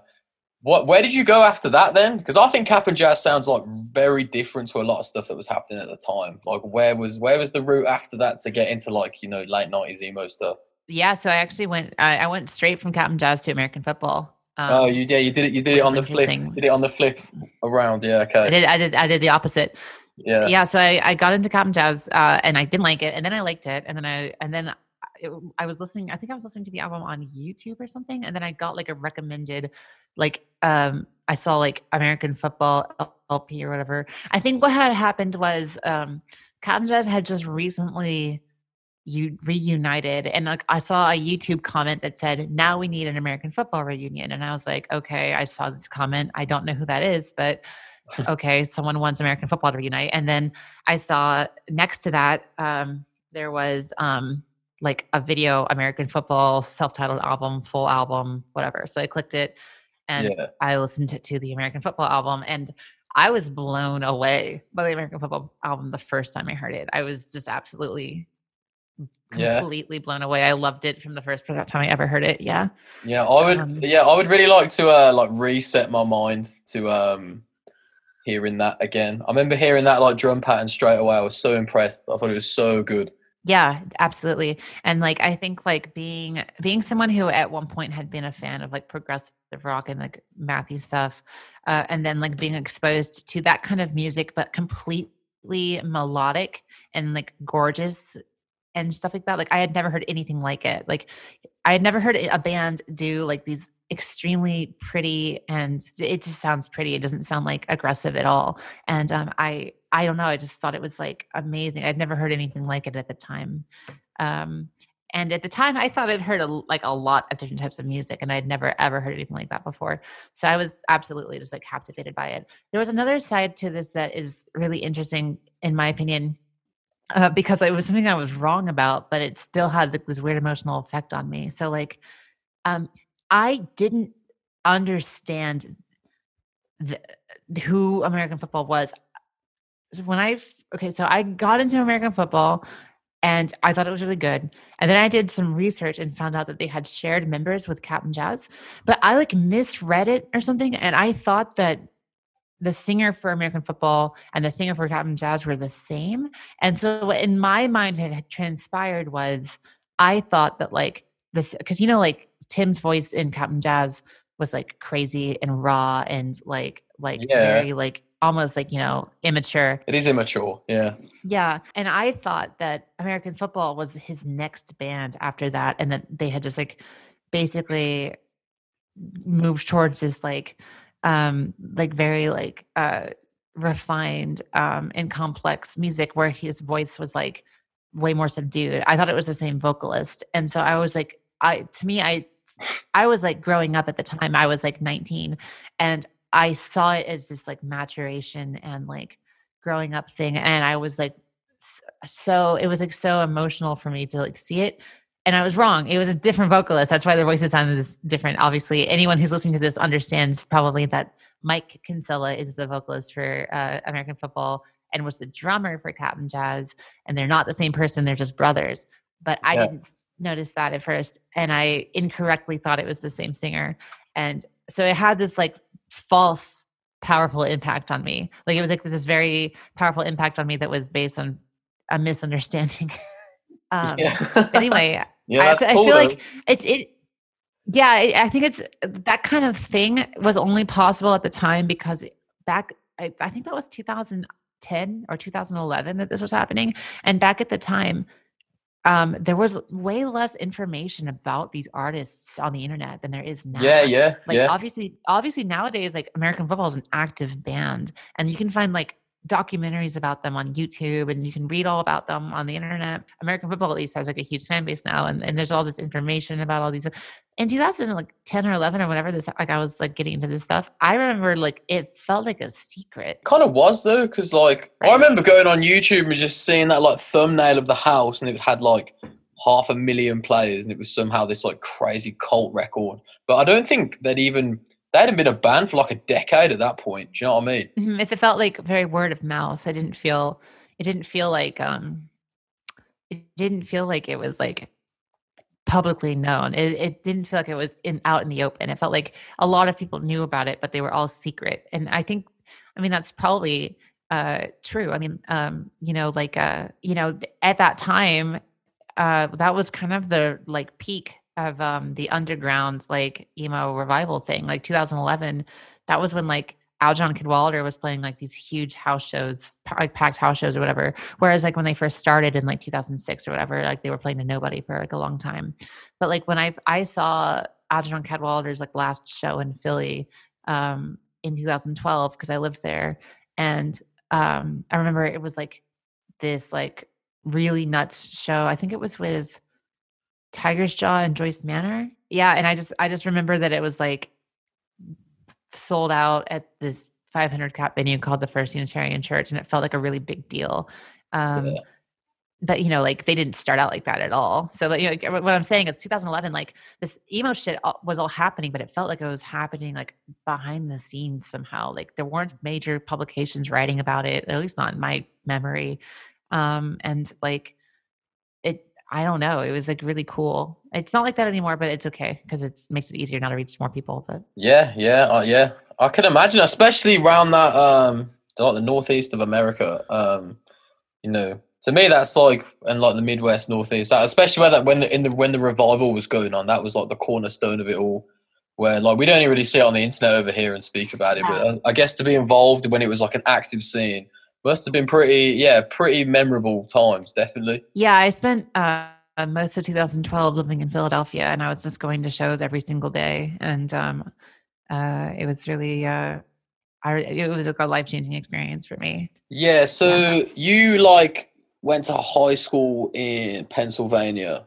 what where did you go after that then? Because I think Cap'n Jazz sounds like very different to a lot of stuff that was happening at the time. Like where was where was the route after that to get into like, you know, late nineties emo stuff? yeah, so I actually went I, I went straight from Cap'n Jazz to American football. Um, oh you yeah, you did it you did it on the flip did it on the flip around, yeah, okay. I did I did I did the opposite. Yeah. yeah so i, I got into Cap'n Jazz uh, and i didn't like it and then i liked it and then i and then it, i was listening i think i was listening to the album on youtube or something and then i got like a recommended like um i saw like american football lp or whatever i think what had happened was um Cap'n Jazz had just recently you reunited and like i saw a youtube comment that said now we need an american football reunion and i was like okay i saw this comment i don't know who that is but [laughs] okay, someone wants American football to reunite. And then I saw next to that, um, there was um, like a video American football self-titled album, full album, whatever. So I clicked it and Yeah. I listened to, the American football album and I was blown away by the American football album the first time I heard it. I was just absolutely Yeah. completely blown away. I loved it from the first time I ever heard it. Yeah. Yeah, I would. Um, yeah, I would really like to uh, like reset my mind to um, hearing that again. I remember hearing that like drum pattern straight away. I was so impressed. I thought it was so good. Yeah, absolutely. And like I think like being being someone who at one point had been a fan of like progressive rock and like mathy stuff, uh, and then like being exposed to that kind of music, but completely melodic and like gorgeous and stuff like that. Like I had never heard anything like it. Like I had never heard a band do like these extremely pretty and it just sounds pretty. It doesn't sound like aggressive at all. And um, I I don't know. I just thought it was like amazing. I'd never heard anything like it at the time. Um, and at the time, I thought I'd heard a, like a lot of different types of music, and I'd never ever heard anything like that before. So I was absolutely just like captivated by it. There was another side to this that is really interesting, in my opinion, uh, because it was something I was wrong about, but it still had like, this weird emotional effect on me. So like, um, I didn't understand the, who American football was. When I okay, so I got into American football and I thought it was really good. And then I did some research and found out that they had shared members with Cap'n Jazz, but I like misread it or something, and I thought that the singer for American football and the singer for Cap'n Jazz were the same. And so in my mind, it had transpired was I thought that like this, because you know, like Tim's voice in Cap'n Jazz was like crazy and raw and like, like yeah. very like almost like, you know, immature. It is immature. Yeah. Yeah. And I thought that American football was his next band after that. And that they had just like basically moved towards this like um like very like uh refined um and complex music where his voice was like way more subdued i thought it was the same vocalist and so i was like i to me i i was like growing up at the time i was like 19 and i saw it as this like maturation and like growing up thing and i was like so it was like so emotional for me to like see it and I was wrong. It was a different vocalist. That's why their voices sounded different. Obviously, anyone who's listening to this understands probably that Mike Kinsella is the vocalist for uh, American Football and was the drummer for Cap'n Jazz. And they're not the same person; they're just brothers. But I yeah. didn't notice that at first, and I incorrectly thought it was the same singer. And so it had this like false, powerful impact on me. Like it was like this very powerful impact on me that was based on a misunderstanding. [laughs] um, yeah. anyway, [laughs] yeah, I, I feel like it's it. Yeah, I think it's that kind of thing was only possible at the time because back, I, I think that was 2010 or 2011 that this was happening, and back at the time, um, there was way less information about these artists on the internet than there is now. Yeah, yeah, like yeah. obviously, obviously nowadays, like American football is an active band, and you can find like documentaries about them on YouTube and you can read all about them on the internet. American football at least has like a huge fan base now and, and there's all this information about all these in 2010 or 11 or whatever this like I was like getting into this stuff. I remember like it felt like a secret. Kind of was though, because like right. I remember going on YouTube and just seeing that like thumbnail of the house and it had like half a million players and it was somehow this like crazy cult record. But I don't think they'd even they hadn't been a band for like a decade at that point. Do you know what I mean? Mm-hmm. It felt like very word of mouth, I didn't feel it didn't feel like um it didn't feel like it was like publicly known. It, it didn't feel like it was in out in the open. It felt like a lot of people knew about it, but they were all secret. And I think, I mean, that's probably uh, true. I mean, um, you know, like uh, you know, at that time, uh, that was kind of the like peak of um the underground like emo revival thing like 2011 that was when like Algernon Cadwallader was playing like these huge house shows, like packed house shows or whatever. Whereas like when they first started in like 2006 or whatever, like they were playing to nobody for like a long time. But like when I I saw Algernon Cadwallader's like last show in Philly um, in 2012 because I lived there, and um, I remember it was like this like really nuts show. I think it was with Tigers Jaw and Joyce Manor. Yeah, and I just I just remember that it was like sold out at this 500 cap venue called the First Unitarian Church, and it felt like a really big deal. Um, yeah. But you know, like they didn't start out like that at all. So, like, you know, what I'm saying is, 2011, like this emo shit was all happening, but it felt like it was happening like behind the scenes somehow. Like there weren't major publications writing about it, at least not in my memory. Um, and like I don't know. It was like really cool. It's not like that anymore, but it's okay because it makes it easier now to reach more people. But yeah, yeah, uh, yeah. I can imagine, especially around that um, like the northeast of America. Um, you know, to me, that's like and like the Midwest, Northeast, that, especially where that when the, in the when the revival was going on, that was like the cornerstone of it all. Where like we don't really see it on the internet over here and speak about it, but uh, I guess to be involved when it was like an active scene Must have been pretty, yeah, pretty memorable times, definitely. Yeah, I spent uh, most of 2012 living in Philadelphia, and I was just going to shows every single day, and um, uh, it was really, uh, I, it was a life changing experience for me. Yeah. So Yeah. you like went to high school in Pennsylvania.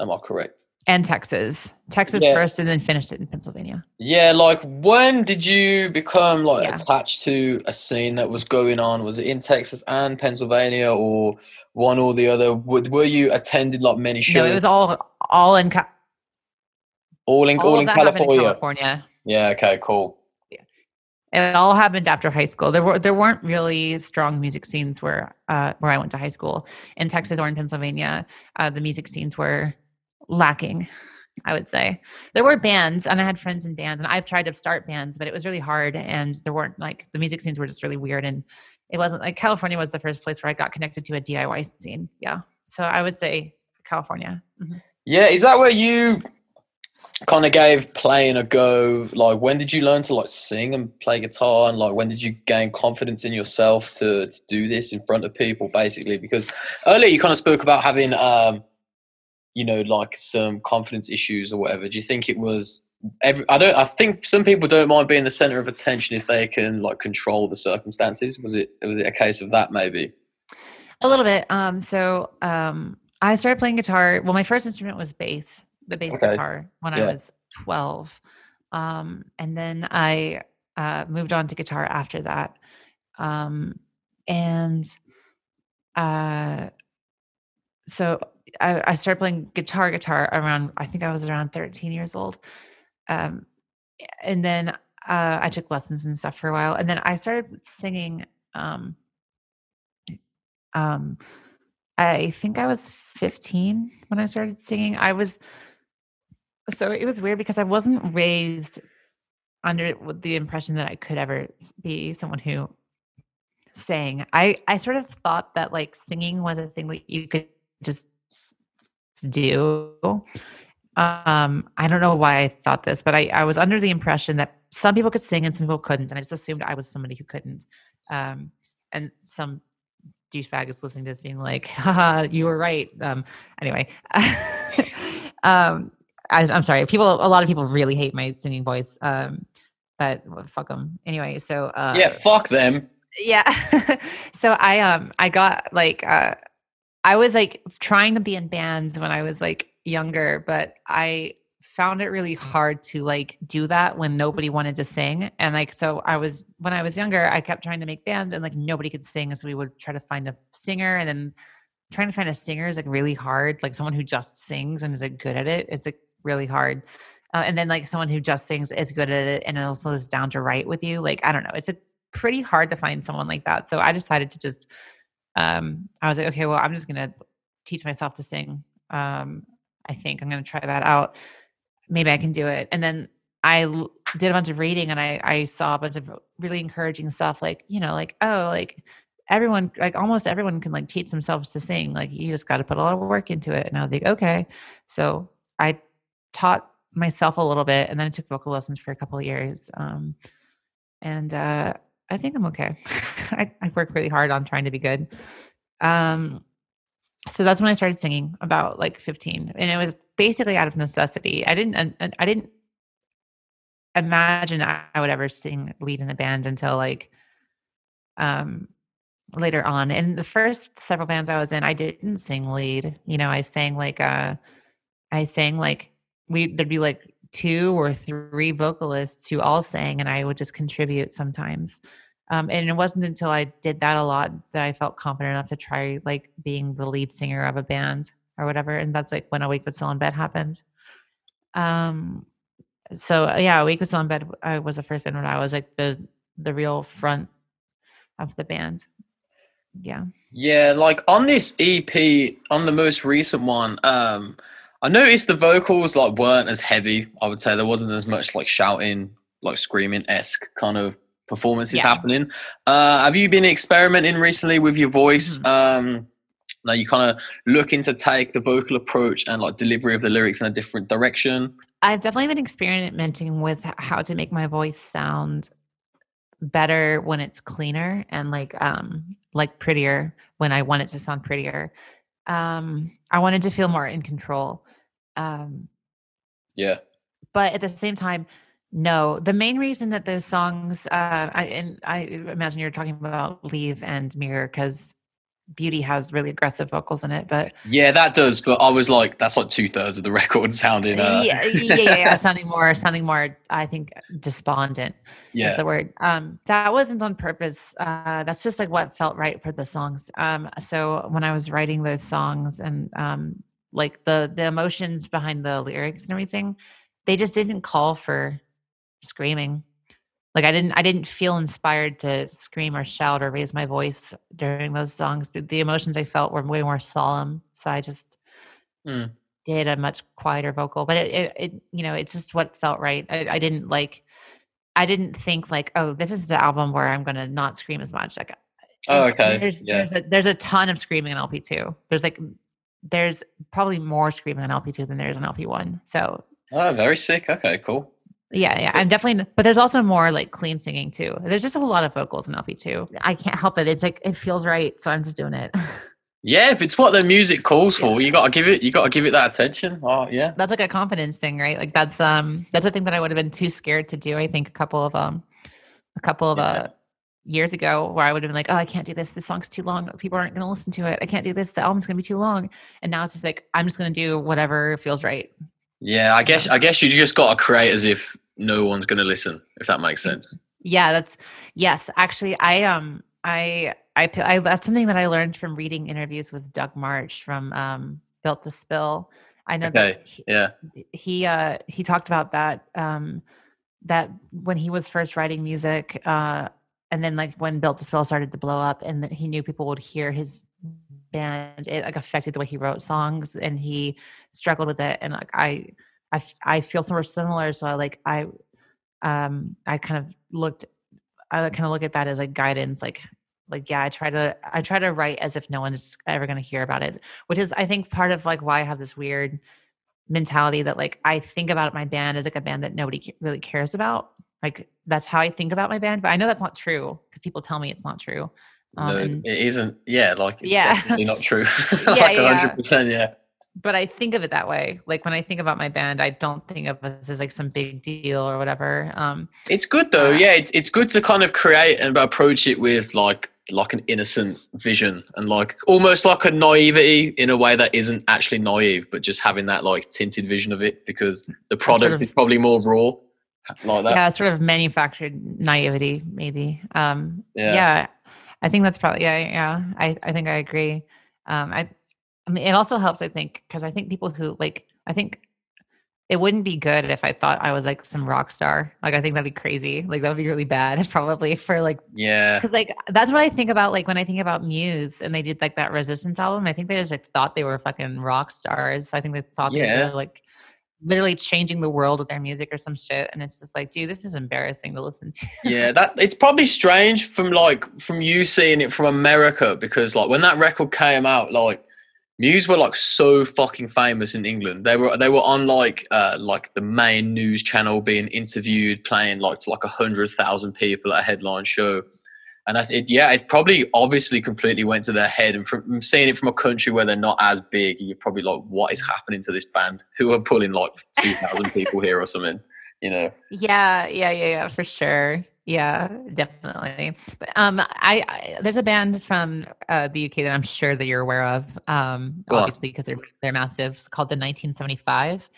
Am I correct? And Texas, Texas Yeah. first, and then finished it in Pennsylvania. Yeah, like when did you become like Yeah. attached to a scene that was going on? Was it in Texas and Pennsylvania or one or the other? Were you attended like many shows? No, it was all all in Ca- all in all all in happened in California. California. Yeah, okay, cool. Yeah. It all happened after high school. There were there weren't really strong music scenes where uh, where I went to high school in Texas or in Pennsylvania. Uh, the music scenes were lacking. I would say there were bands, and I had friends in bands, and I've tried to start bands, but it was really hard, and there weren't like the music scenes were just really weird, and it wasn't like California was the first place where I got connected to a DIY scene. Yeah, so I would say California. Mhm. Yeah, is that where you kind of gave playing a go? Like, when did you learn to like sing and play guitar, and like when did you gain confidence in yourself to to do this in front of people, basically? Because earlier you kind of spoke about having, um, you know, like some confidence issues or whatever. Do you think it was? Every, I don't. I think some people don't mind being the center of attention if they can like control the circumstances. Was it? Was it a case of that maybe? A little bit. Um, so um, I started playing guitar. Well, my first instrument was bass, the bass Okay. guitar, when I was 12. Um, and then I uh, moved on to guitar after that. Um, and uh, so I, I started playing guitar, guitar around, I think I was around 13 years old. Um, and then uh, I took lessons and stuff for a while. And then I started singing. Um, um i think i was 15 when i started singing i was so it was weird because i wasn't raised under the impression that i could ever be someone who sang i i sort of thought that like singing was a thing that you could just do um i don't know why i thought this but i i was under the impression that some people could sing and some people couldn't and i just assumed i was somebody who couldn't um and some douchebag is listening to this being like, haha, you were right. Um, anyway, [laughs] um, I, I'm sorry. People, a lot of people really hate my singing voice. Um, but well, fuck them. Anyway, so uh, yeah, fuck them. yeah. [laughs] so I um I got like uh I was like trying to be in bands when I was like younger, but I found it really hard to like do that when nobody wanted to sing. And like so I was when I was younger, I kept trying to make bands and like nobody could sing. So we would try to find a singer and then trying to find a singer is like really hard. Like someone who just sings and is like good at it. It's like really hard. Uh, and then like someone who just sings is good at it and also is down to write with you. Like I don't know. It's a pretty hard to find someone like that. So I decided to just um I was like, okay, well, I'm just gonna teach myself to sing. Um, I think I'm gonna try that out. Maybe I can do it. And then I l- did a bunch of reading and I I saw a bunch of really encouraging stuff like, you know, like, oh, like everyone like almost everyone can like teach themselves to sing. Like you just gotta put a lot of work into it. And I was like, okay. So I taught myself a little bit and then I took vocal lessons for a couple of years. Um and uh I think I'm okay. [laughs] I, I work really hard on trying to be good. Um, so that's when I started singing about like 15, and it was basically out of necessity. I didn't, and I didn't imagine I I would ever sing lead in a band until like um later on. And the first several bands I was in, I didn't sing lead. You know, I sang like uh I sang like we there'd be like two or three vocalists who all sang and I would just contribute sometimes. Um, and it wasn't until I did that a lot that I felt confident enough to try like being the lead singer of a band or whatever. And that's like when Awakebutstillinbed happened. Um, so uh, yeah, Awakebutstillinbed I was the first band when I was like the the real front of the band. Yeah. Yeah, like on this EP, on the most recent one, um, I noticed the vocals like weren't as heavy. I would say there wasn't as much like shouting, like screaming esque kind of performances Yeah. happening. Uh, have you been experimenting recently with your voice? Mhm. Um, now you kind of looking to take the vocal approach and like delivery of the lyrics in a different direction. I've definitely been experimenting with how to make my voice sound better when it's cleaner and like um like prettier when I want it to sound prettier. Um I wanted to feel more in control. Um Yeah. but at the same time no the main reason that those songs uh i and i imagine you're talking about leave and mirror because beauty has really aggressive vocals in it but Yeah, that does. But I was like, that's like two thirds of the [laughs] record sounding. Uh, yeah, [laughs] yeah, yeah, yeah, sounding more, sounding more. I think despondent is the word. Um, that wasn't on purpose. Uh, that's just like what felt right for the songs. Um, so when I was writing those songs and um, like the the emotions behind the lyrics and everything, they just didn't call for screaming. Like I didn't, I didn't feel inspired to scream or shout or raise my voice during those songs. The, emotions I felt were way more solemn. So I just Mm. did a much quieter vocal, but it, it, it you know, it's just what felt right. I, I didn't like, I didn't think like, oh, this is the album where I'm going to not scream as much. Like, Oh, okay. There's Yeah. there's a there's a ton of screaming in LP two. There's like there's probably more screaming on LP two than there is on LP one. So Oh, very sick. Okay, cool. yeah, yeah, I'm definitely. But there's also more like clean singing too. There's just a whole lot of vocals in LP two. I can't help it. It's like it feels right, so I'm just doing it. [laughs] Yeah, if it's what the music calls for, you gotta give it. You gotta give it that attention. Oh, yeah. that's like a confidence thing, right? Like that's um that's a thing that I would have been too scared to do. I think a couple of um a couple of Yeah. uh years ago where I would have been like, oh, I can't do this. This song's too long. People aren't going to listen to it. I can't do this. The album's going to be too long. And now it's just like I'm just going to do whatever feels right. Yeah, I guess. I guess you just gotta create as if no one's gonna listen. If that makes sense. Yeah, that's yes. Actually, I um I I that's something that I learned from reading interviews with Doug Martsch from um Built to Spill. I know Okay, that he, Yeah. he uh he talked about that um that when he was first writing music uh and then like when Built to Spill started to blow up and that he knew people would hear his band it like affected the way he wrote songs and he struggled with it and like i i, I feel somewhere similar so I like I um I kind of looked I kind of look at that as like guidance like like yeah I try to I try to write as if no one's ever going to hear about it which is I think part of like why I have this weird mentality that like I think about my band as like a band that nobody really cares about. Like that's how I think about my band, but I know that's not true because people tell me it's not true. Um, no, and, it isn't. Yeah, like it's Yeah. definitely not true. Yeah, [laughs] [laughs] like yeah. percent. Yeah. but I think of it that way. Like when I think about my band, I don't think of us as like some big deal or whatever. Um, It's good though. Uh, yeah, it's it's good to kind of create and approach it with like like an innocent vision and like almost like a naivety in a way that isn't actually naive, but just having that like tinted vision of it because the product of- is probably more raw, like that. yeah, sort of manufactured naivety, maybe. Um, Yeah. yeah. I think that's probably yeah, yeah. I I think I agree. Um, I I mean, it also helps. I think because I think people who like, I think it wouldn't be good if I thought I was like some rock star. Like, I think that'd be crazy. Like, that would be really bad, [laughs] probably for like Yeah. because like that's what I think about. Like when I think about Muse and they did like that Resistance album, I think they just like thought they were fucking rock stars. I think they thought they were like literally changing the world with their music or some shit. And it's just like, dude, this is embarrassing to listen to. [laughs] yeah that it's probably strange from like from you seeing it from america because like when that record came out like muse were like so fucking famous in england they were they were on like uh like the main news channel being interviewed playing like to like a hundred thousand people at a headline show and I think, yeah, it probably obviously completely went to their head. And from seeing it from a country where they're not as big, you're probably like, what is happening to this band? Who are pulling like 2,000 [laughs] people here or something, you know? Yeah, yeah, yeah, yeah, for sure. Yeah, definitely. But um, I, I there's a band from uh, the UK that I'm sure that you're aware of. Um, Go obviously because they're they're massive. It's called the 1975.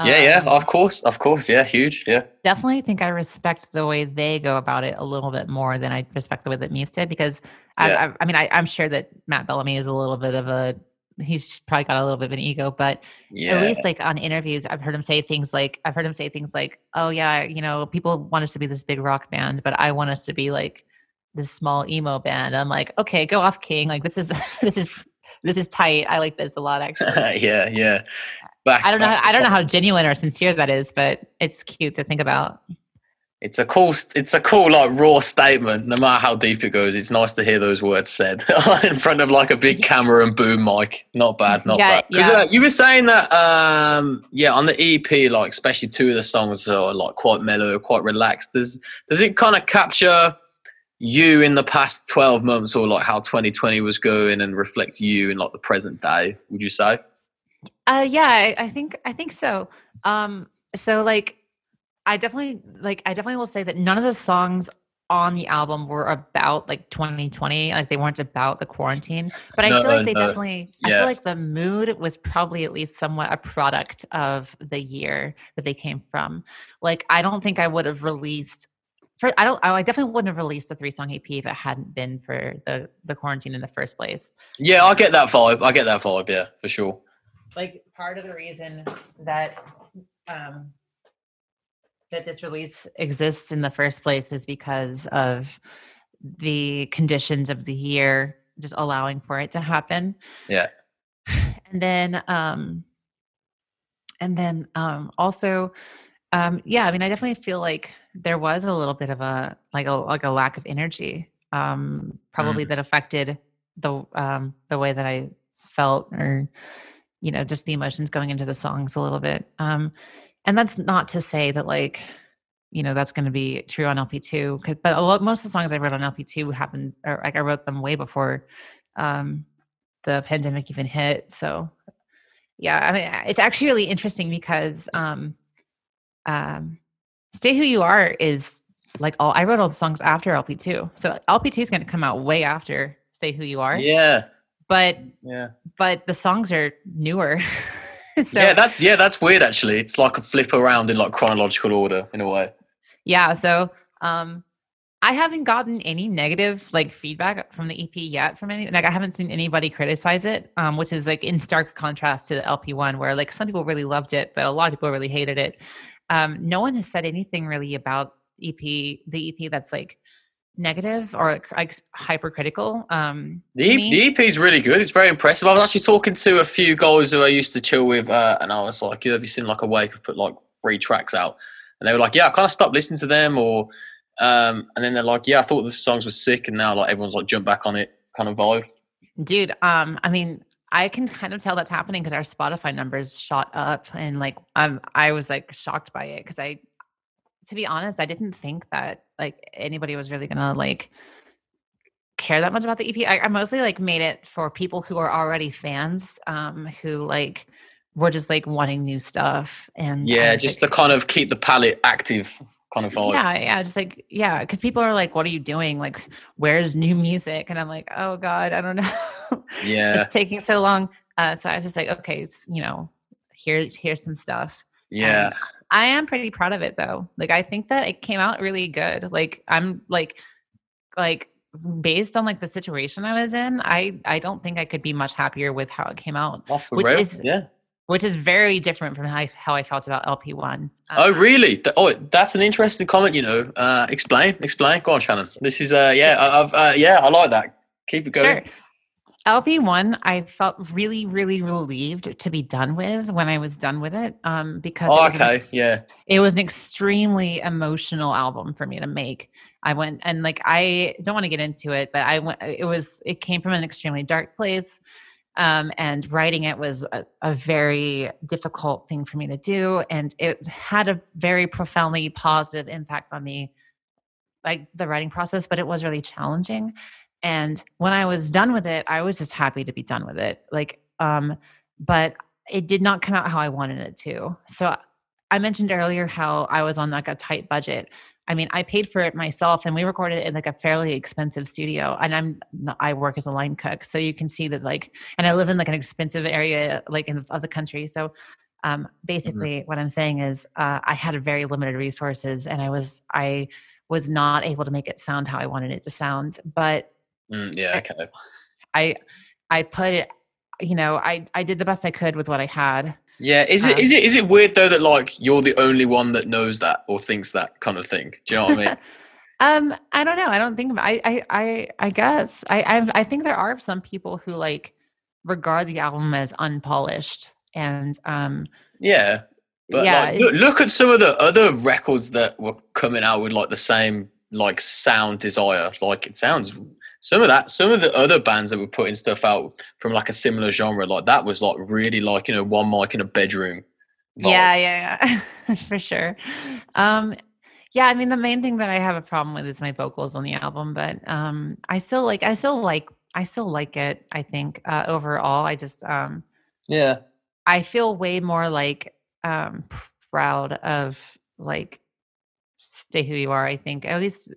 Yeah, yeah, Um, of course, of course. Yeah, huge. Yeah. definitely think I respect the way they go about it a little bit more than I respect the way that Muse did because I, Yeah. I, I mean I, I'm sure that Matt Bellamy is a little bit of a he's probably got a little bit of an ego, but Yeah. at least like on interviews i've heard him say things like i've heard him say things like oh yeah you know people want us to be this big rock band but i want us to be like this small emo band i'm like okay go off king like this is [laughs] this is this is tight i like this a lot [laughs] actually yeah, yeah. Back, i don't know back- i don't know how [laughs] genuine or sincere that is but it's cute to think about It's a cool, it's a cool like raw statement. No matter how deep it goes, it's nice to hear those words said [laughs] in front of like a big camera and boom mic. Not bad, not Yeah, bad. yeah. uh, you were saying that, um, yeah, on the EP, like especially two of the songs are like quite mellow, quite relaxed. Does does it kind of capture you in the past 12 months or like how 2020 was going and reflect you in like the present day would you say Uh, yeah, I, I think I think so. Um, so like, I definitely like I definitely will say that none of the songs on the album were about like 2020. Like they weren't about the quarantine. But I No, feel like they no. definitely. I feel like the mood was probably at least somewhat a product of the year that they came from. Like I don't think I would have released. For, I don't. I definitely wouldn't have released a three song EP if it hadn't been for the the quarantine in the first place. yeah i get that vibe i get that vibe yeah for sure like part of the reason that um that this release exists in the first place is because of the conditions of the year just allowing for it to happen Yeah. and then um and then um also um yeah i mean i definitely feel like there was a little bit of a like a like a lack of energy um probably that affected the um the way that i felt or you know just the emotions going into the songs a little bit um and that's not to say that like you know that's going to be true on lp2 'cause- but a lot most of the songs i wrote on lp2 happened or like i wrote them way before um the pandemic even hit so yeah i mean it's actually really interesting because um um stay who you are is like all i wrote all the songs after lp2 so lp2 is going to come out way after stay who you are. Yeah but yeah. but the songs are newer. [laughs] So yeah that's yeah that's weird actually. It's like a flip around in like chronological order in a way. Yeah so um i haven't gotten any negative like feedback from the ep yet from any like i haven't seen anybody criticize it um which is like in stark contrast to the lp1 where like some people really loved it but a lot of people really hated it. Um no one has said anything really about ep the ep that's like negative or like hypercritical um The, the EP is really good. It's very impressive. I was actually talking to a few guys who I used to chill with, uh, and I was like, "You have you seen like Awake have put like three tracks out?" And they were like, "Yeah, I kind of stopped listening to them," or um, and then they're like, "Yeah, I thought the songs were sick," and now like everyone's like jumped back on it, kind of vibe. dude um i mean i can kind of tell that's happening because our spotify numbers shot up and like um i was like shocked by it because i to be honest i didn't think that like anybody was really gonna like care that much about the ep I, I mostly like made it for people who are already fans um who like were just like wanting new stuff and Yeah, was just like, to kind of keep the palette active, kind of vibe. yeah yeah just like yeah because people are like what are you doing? Like where's new music? And i'm like oh god i don't [laughs] know. Yeah, it's taking so long. Uh so i was just like okay you know here here's some stuff. Yeah. And i am pretty proud of it though like i think that it came out really good like i'm like like based on like the situation i was in i i don't think i could be much happier with how it came out Oh, for which is- yeah. which is very different from how I, how I felt about lp1 Oh, Um, really? Oh, that's an interesting comment. You know, uh, explain, explain. Go on, Shannon. This is, uh, yeah, [laughs] I, I've, uh, yeah, I like that. Keep it going. Sure. LP1, I felt really, really relieved to be done with when I was done with it. Um, because Oh, it was an okay, ex- yeah, it was an extremely emotional album for me to make. I went and like I don't want to get into it, but I went. It was it came from an extremely dark place, um, and writing it was a, a very difficult thing for me to do, and it had a very profoundly positive impact on me, like the writing process. But it was really challenging, and when I was done with it, I was just happy to be done with it. Like, um, but it did not come out how I wanted it to. So I mentioned earlier how I was on like a tight budget. I mean, I paid for it myself, and we recorded it in like a fairly expensive studio. And I'm I work as a line cook, so you can see that like, and I live in like an expensive area like in the, of the country. So um, basically, what I'm saying is, uh, I had a very limited resources, and I was I was not able to make it sound how I wanted it to sound. But Mm, yeah, okay. I I put it, you know, I I did the best I could with what I had. Yeah, is it Um, is it is it weird though that like you're the only one that knows that or thinks that kind of thing? Do you know what I mean? [laughs] Um, I don't know. I don't think. I I I I guess I I I think there are some people who like regard the album as unpolished, and um, Yeah, but yeah, like, look, look at some of the other records that were coming out with like the same like sound desire. Like it sounds some of that, some of the other bands that were putting stuff out from like a similar genre, like that was like really like you know one mic in a bedroom. vibe. yeah, yeah, yeah, [laughs] for sure. Um, yeah, I mean the main thing that I have a problem with is my vocals on the album, but um I still like I still like I still like it, I think, uh overall. I just um Yeah. I feel way more like um proud of like stay who you are, I think. At least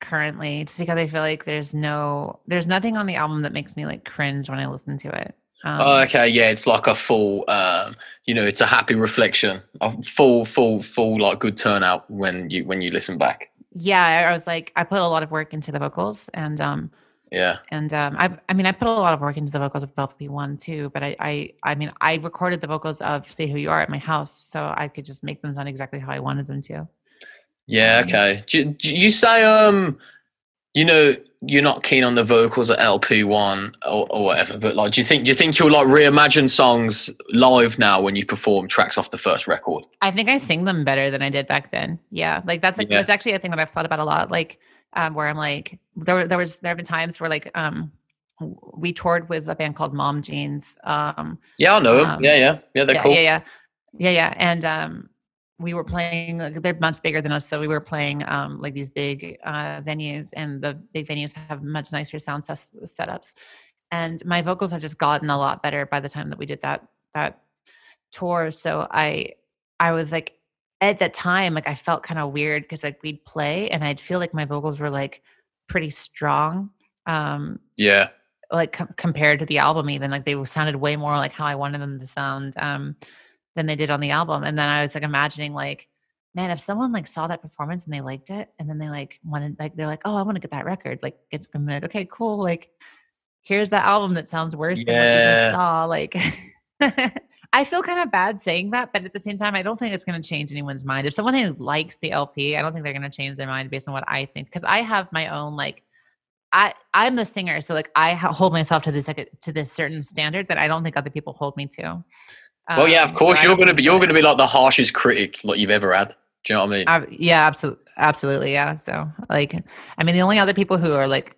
currently, just because I feel like there's no there's nothing on the album that makes me like cringe when I listen to it. Um, Oh, okay, yeah, it's like a full, um, you know, it's a happy reflection, a full, full, full, like good turnout when you when you listen back. yeah, I I was like I put a lot of work into the vocals and um Yeah, and um I I mean I put a lot of work into the vocals of LP one too, but I I I mean I recorded the vocals of Stay Who You Are at my house, so I could just make them sound exactly how I wanted them to. Yeah, Um, okay. Do, you- do you say, um, you know, you're not keen on the vocals at LP one or, or whatever, but like, do you think do you think you'll like reimagine songs live now when you perform tracks off the first record? I think I sing them better than I did back then. Yeah, like that's like Yeah. that's actually a thing that I've thought about a lot. Like, um, where I'm like, there there was there have been times where like um, we toured with a band called Mom Jeans. Um, Yeah, I know 'em. Um, yeah, yeah, yeah. They're yeah, cool. yeah, yeah, yeah, yeah, and um, we were playing. They're much bigger than us, so we were playing um like these big uh venues, and the big venues have much nicer sound ses- setups. And my vocals had just gotten a lot better by the time that we did that that tour. So I I was like at that time like I felt kind of weird because like we'd play and I'd feel like my vocals were like pretty strong. Um Yeah, like com- compared to the album even like they sounded way more like how i wanted them to sound um than they did on the album and then i was like imagining like man if someone like saw that performance and they liked it and then they like wanted like they're like oh i want to get that record like it's be okay cool like here's the album that sounds worse than what you just saw like [laughs] i feel kind of bad saying that but at the same time i don't think it's going to change anyone's mind if someone who likes the lp i don't think they're going to change their mind based on what i think because i have my own like I I'm the singer, so like I hold myself to this like to this certain standard that I don't think other people hold me to. Well, yeah, of Um, course you're gonna be you're gonna be like the harshest critic like you've ever had. Do you know what I mean? I, yeah, absolutely, absolutely, yeah. So like, I mean, the only other people who are like,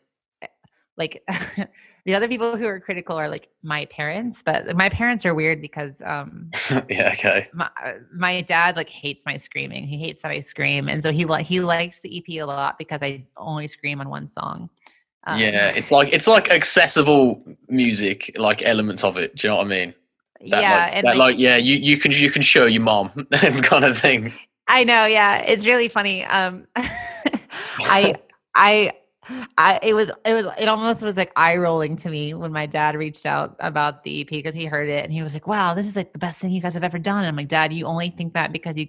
like, [laughs] the other people who are critical are like my parents, but my parents are weird because um [laughs] yeah, okay. my uh, my dad like hates my screaming. He hates that I scream, and so he like he likes the EP a lot because I only scream on one song. Um, yeah, it's like it's like accessible music, like elements of it. Do you know what I mean? That, yeah, like, and like, like, yeah, you, you can you can show your mom [laughs] kind of thing. I know, yeah. It's really funny. Um [laughs] I I I it was it was it almost was like eye rolling to me when my dad reached out about the EP because he heard it and he was like, Wow, this is like the best thing you guys have ever done. And I'm like, Dad, you only think that because you,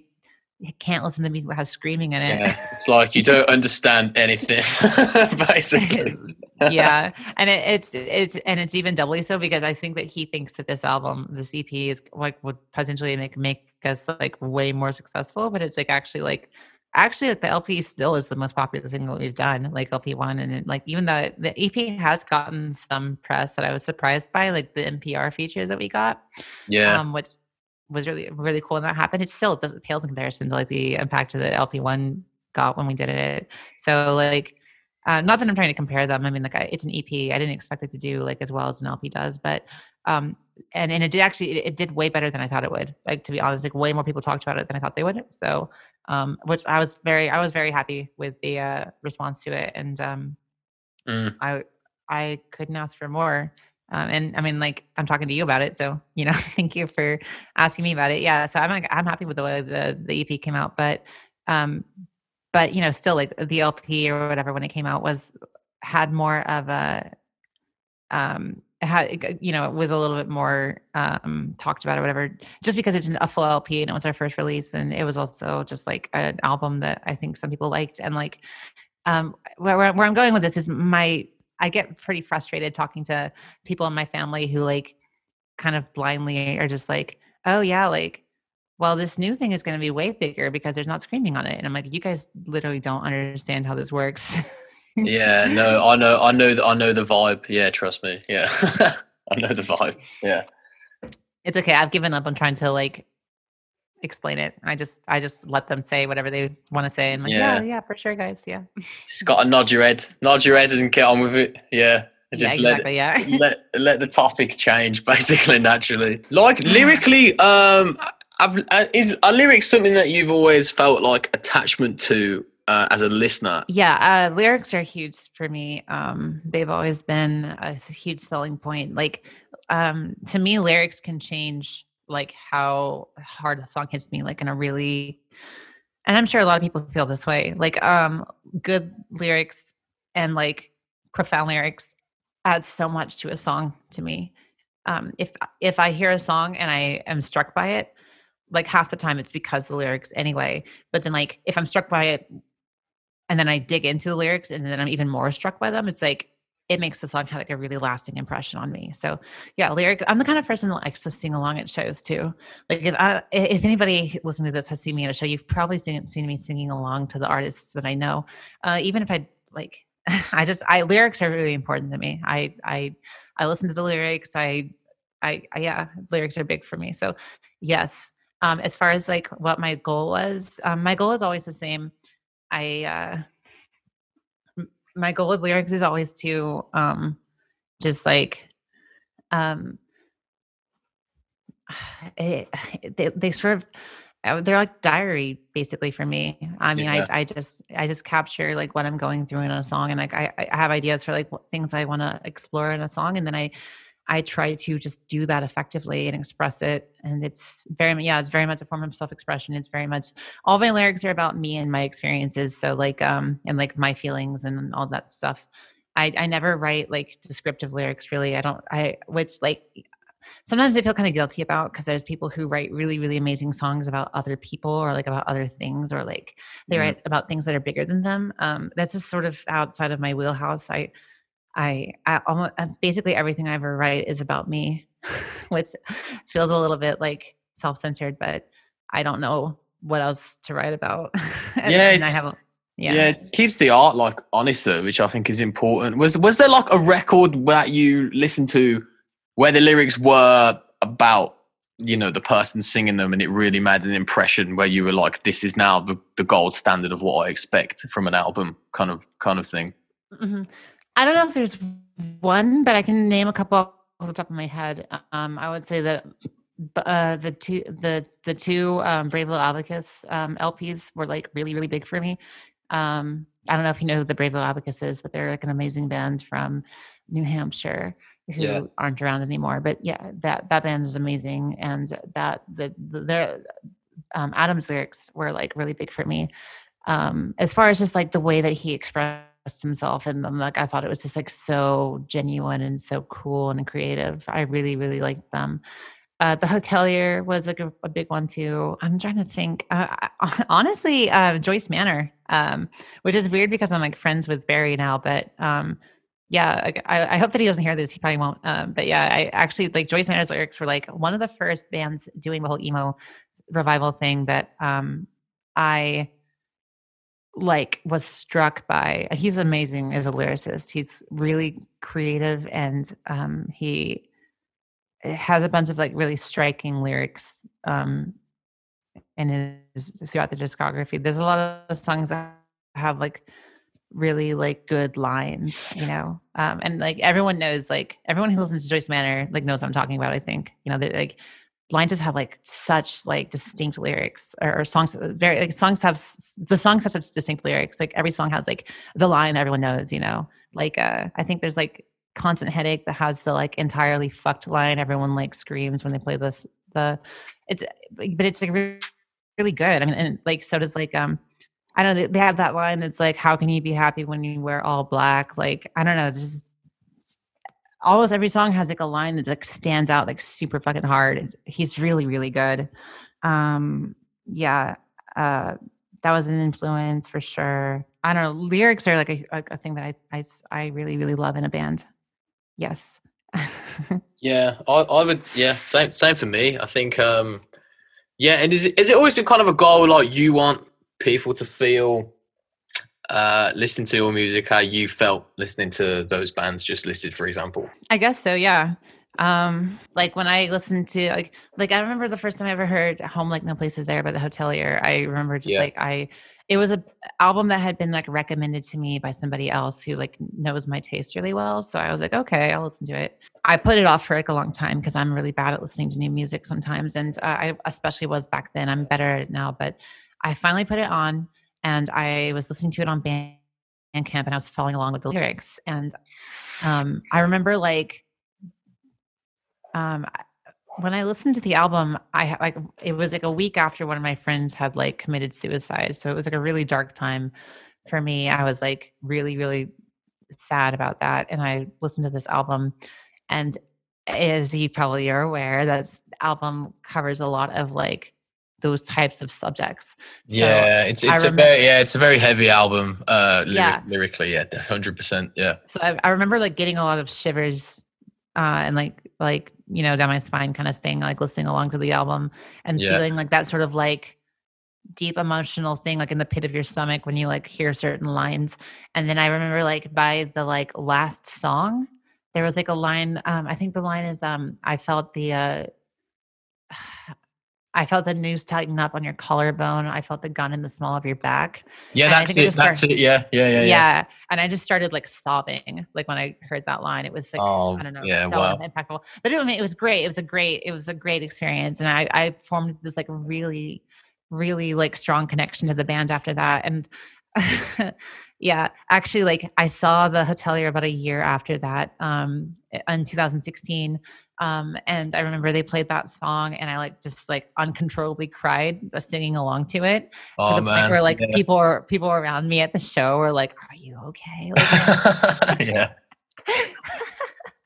you can't listen to music that has screaming in it. Yeah, it's like you don't understand anything, [laughs] basically. Yeah and it, it's it's and it's even doubly so because i think that he thinks that this album this ep is like would potentially make make us like way more successful but it's like actually like actually like the lp still is the most popular thing that we've done like lp1 and it, like even though the ep has gotten some press that i was surprised by like the npr feature that we got Yeah, um which was really really cool and that happened it still doesn't pales in comparison to like the impact that lp1 got when we did it so like uh, not that i'm trying to compare them i mean like I, it's an ep i didn't expect it to do like as well as an lp does but um and and it did actually it, it did way better than i thought it would like to be honest like way more people talked about it than i thought they would so um which i was very i was very happy with the uh response to it and um Mm. i i couldn't ask for more um, and I mean, like I'm talking to you about it, so you know, [laughs] thank you for asking me about it. Yeah, so I'm like, I'm happy with the way the the EP came out, but um, but you know, still like the LP or whatever when it came out was had more of a um had you know it was a little bit more um talked about or whatever just because it's a full lp and it was our first release and it was also just like an album that i think some people liked and like um where, where where i'm going with this is my i get pretty frustrated talking to people in my family who like kind of blindly are just like oh yeah like well this new thing is going to be way bigger because there's not screaming on it and i'm like you guys literally don't understand how this works yeah. No, [laughs] I know, I know, the, I know the vibe. Yeah, trust me. Yeah, [laughs] I know the vibe. Yeah, it's okay i've given up on trying to like explain it i just i just let them say whatever they want to say and like yeah Yeah. yeah for sure guys yeah just got to nod your head, nod your head, and get on with it. Yeah, and yeah just let exactly yeah let let the topic change [laughs] basically naturally. Like lyrically, um, I've, uh, is are lyrics something that you've always felt like attachment to uh, as a listener? Yeah, uh, lyrics are huge for me. Um, they've always been a huge selling point. Like um, to me, lyrics can change like how hard a song hits me. Like in a really, and I'm sure a lot of people feel this way. Like um, good lyrics and like profound lyrics add so much to a song to me. Um, if if I hear a song and I am struck by it, like half the time it's because the lyrics anyway. But then like if I'm struck by it and then I dig into the lyrics and then I'm even more struck by them, it's like it makes the song have like a really lasting impression on me. So yeah, lyric. I'm the kind of person that likes to sing along at shows too. Like if I, if anybody listening to this has seen me at a show, you've probably seen seen me singing along to the artists that I know. Uh, even if I like, [laughs] I just I lyrics are really important to me. I I I listen to the lyrics. I I, I yeah, lyrics are big for me. So yes, um, as far as like what my goal was, um, my goal is always the same. I uh, my goal with lyrics is always to um, just like um, [sighs] it, [sighs] they, they sort of uh, they're like diary basically for me i mean yeah. I, I just i just capture like what i'm going through in a song and like i, I have ideas for like things i want to explore in a song and then i I try to just do that effectively and express it. And it's very, yeah, it's very much a form of self expression. It's very much all my lyrics are about me and my experiences. So, like, um, and like my feelings and all that stuff. I, I never write like descriptive lyrics really. I don't, I, which like sometimes I feel kind of guilty about because there's people who write really, really amazing songs about other people or like about other things or like they mm-hmm. write about things that are bigger than them. Um, that's just sort of outside of my wheelhouse. I, I, I almost uh, basically everything I ever write is about me, [laughs] which feels a little bit like self-centered, but I don't know what else to write about. [laughs] and, yeah, and I have. A, yeah. yeah, it keeps the art like honest though, which I think is important. Was was there like a record that you listened to where the lyrics were about you know the person singing them and it really made an impression where you were like this is now the, the gold standard of what i expect from an album kind of kind of thing mm-hmm. I don't know if there's one, but I can name a couple off the top of my head. Um, I would say that uh, the two the the two um, Brave Little Abacus um, LPs were like really really big for me. Um, I don't know if you know who the Brave Little Abacus is, but they're like an amazing band from New Hampshire who yeah. aren't around anymore. But yeah, that that band is amazing, and that the the, the um, Adam's lyrics were like really big for me. Um, as far as just like the way that he expressed himself and them like i thought it was just like so genuine and so cool and creative i really really liked them uh, the hotelier was like a, a, big one too. I'm trying to think. Uh, [laughs] honestly, uh, Joyce Manor, um, which is weird because I'm like friends with Barry now. But um, yeah, I, I, hope that he doesn't hear this. He probably won't. Um, but yeah, I actually like Joyce Manor's lyrics were like one of the first bands doing the whole emo revival thing that um, I like was struck by he's amazing as a lyricist. He's really creative and um he has a bunch of like really striking lyrics um in his throughout the discography. There's a lot of songs that have like really like good lines you know? Um and like everyone knows like everyone who listens to joyce manor like knows what i'm talking about i think. You know they like lines just have like such like distinct lyrics or, or, songs uh, very like songs have the songs have such distinct lyrics like every song has like the line that everyone knows you know? Like uh i think there's like constant headache that has the like entirely fucked line everyone like screams when they play this the it's but it's like really, really good. I mean and like so does like um i don't know they have that line that's like how can you be happy when you wear all black? Like i don't know it's just almost every song has like a line that like stands out like super fucking hard. He's really really good. Um, yeah, uh, that was an influence for sure. I don't know. Lyrics are like a, a thing that I, I I really really love in a band. Yes. [laughs] yeah, I, I would. Yeah, same same for me. I think. um Yeah, and is it, is it always been kind of a goal like you want people to feel uh, listen to your music how you felt listening to those bands just listed, for example? I guess so. Yeah. Um, like when I listened to like like I remember the first time I ever heard "Home Like No Place Is There" by the Hotelier. I remember just Yeah. like I, it was a album that had been like recommended to me by somebody else who like knows my taste really well. So I was like, okay, I'll listen to it. I put it off for like a long time because I'm really bad at listening to new music sometimes, and uh, I especially was back then. I'm better at it now, but I finally put it on, and I was listening to it on Bandcamp, and I was following along with the lyrics, and um, I remember like um when i listened to the album i like it was like a week after one of my friends had like committed suicide so it was like a really dark time for me. I was like really really sad about that and i listened to this album and as you probably are aware that album covers a lot of like those types of subjects So yeah, it's it's a very yeah, it's a very heavy album. Uh, lyric, Yeah. lyrically, yeah, hundred percent, yeah. so I, I remember like getting a lot of shivers uh and like like you know down my spine kind of thing like listening along to the album and Yeah. feeling like that sort of like deep emotional thing like in the pit of your stomach when you like hear certain lines and then i remember like by the like last song there was like a line um i think the line is um i felt the uh I felt the noose tighten up on your collarbone. I felt the gun in the small of your back. Yeah, that's it it. That's started- it. Yeah, yeah, yeah, Yeah, yeah. And I just started like sobbing, like when I heard that line. It was like Oh, I don't know, yeah, so wow. impactful. But it, I mean, it was great. It was a great, it was a great experience, and I, I formed this like really, really like strong connection to the band after that. And [laughs] yeah, actually, like I saw the Hotelier about a year after that, um, in 2016. Um, and I remember they played that song, and I like just like uncontrollably cried uh, singing along to it to Oh the man, point where like yeah. people are people around me at the show were like, "Are you okay?" Like, [laughs] yeah.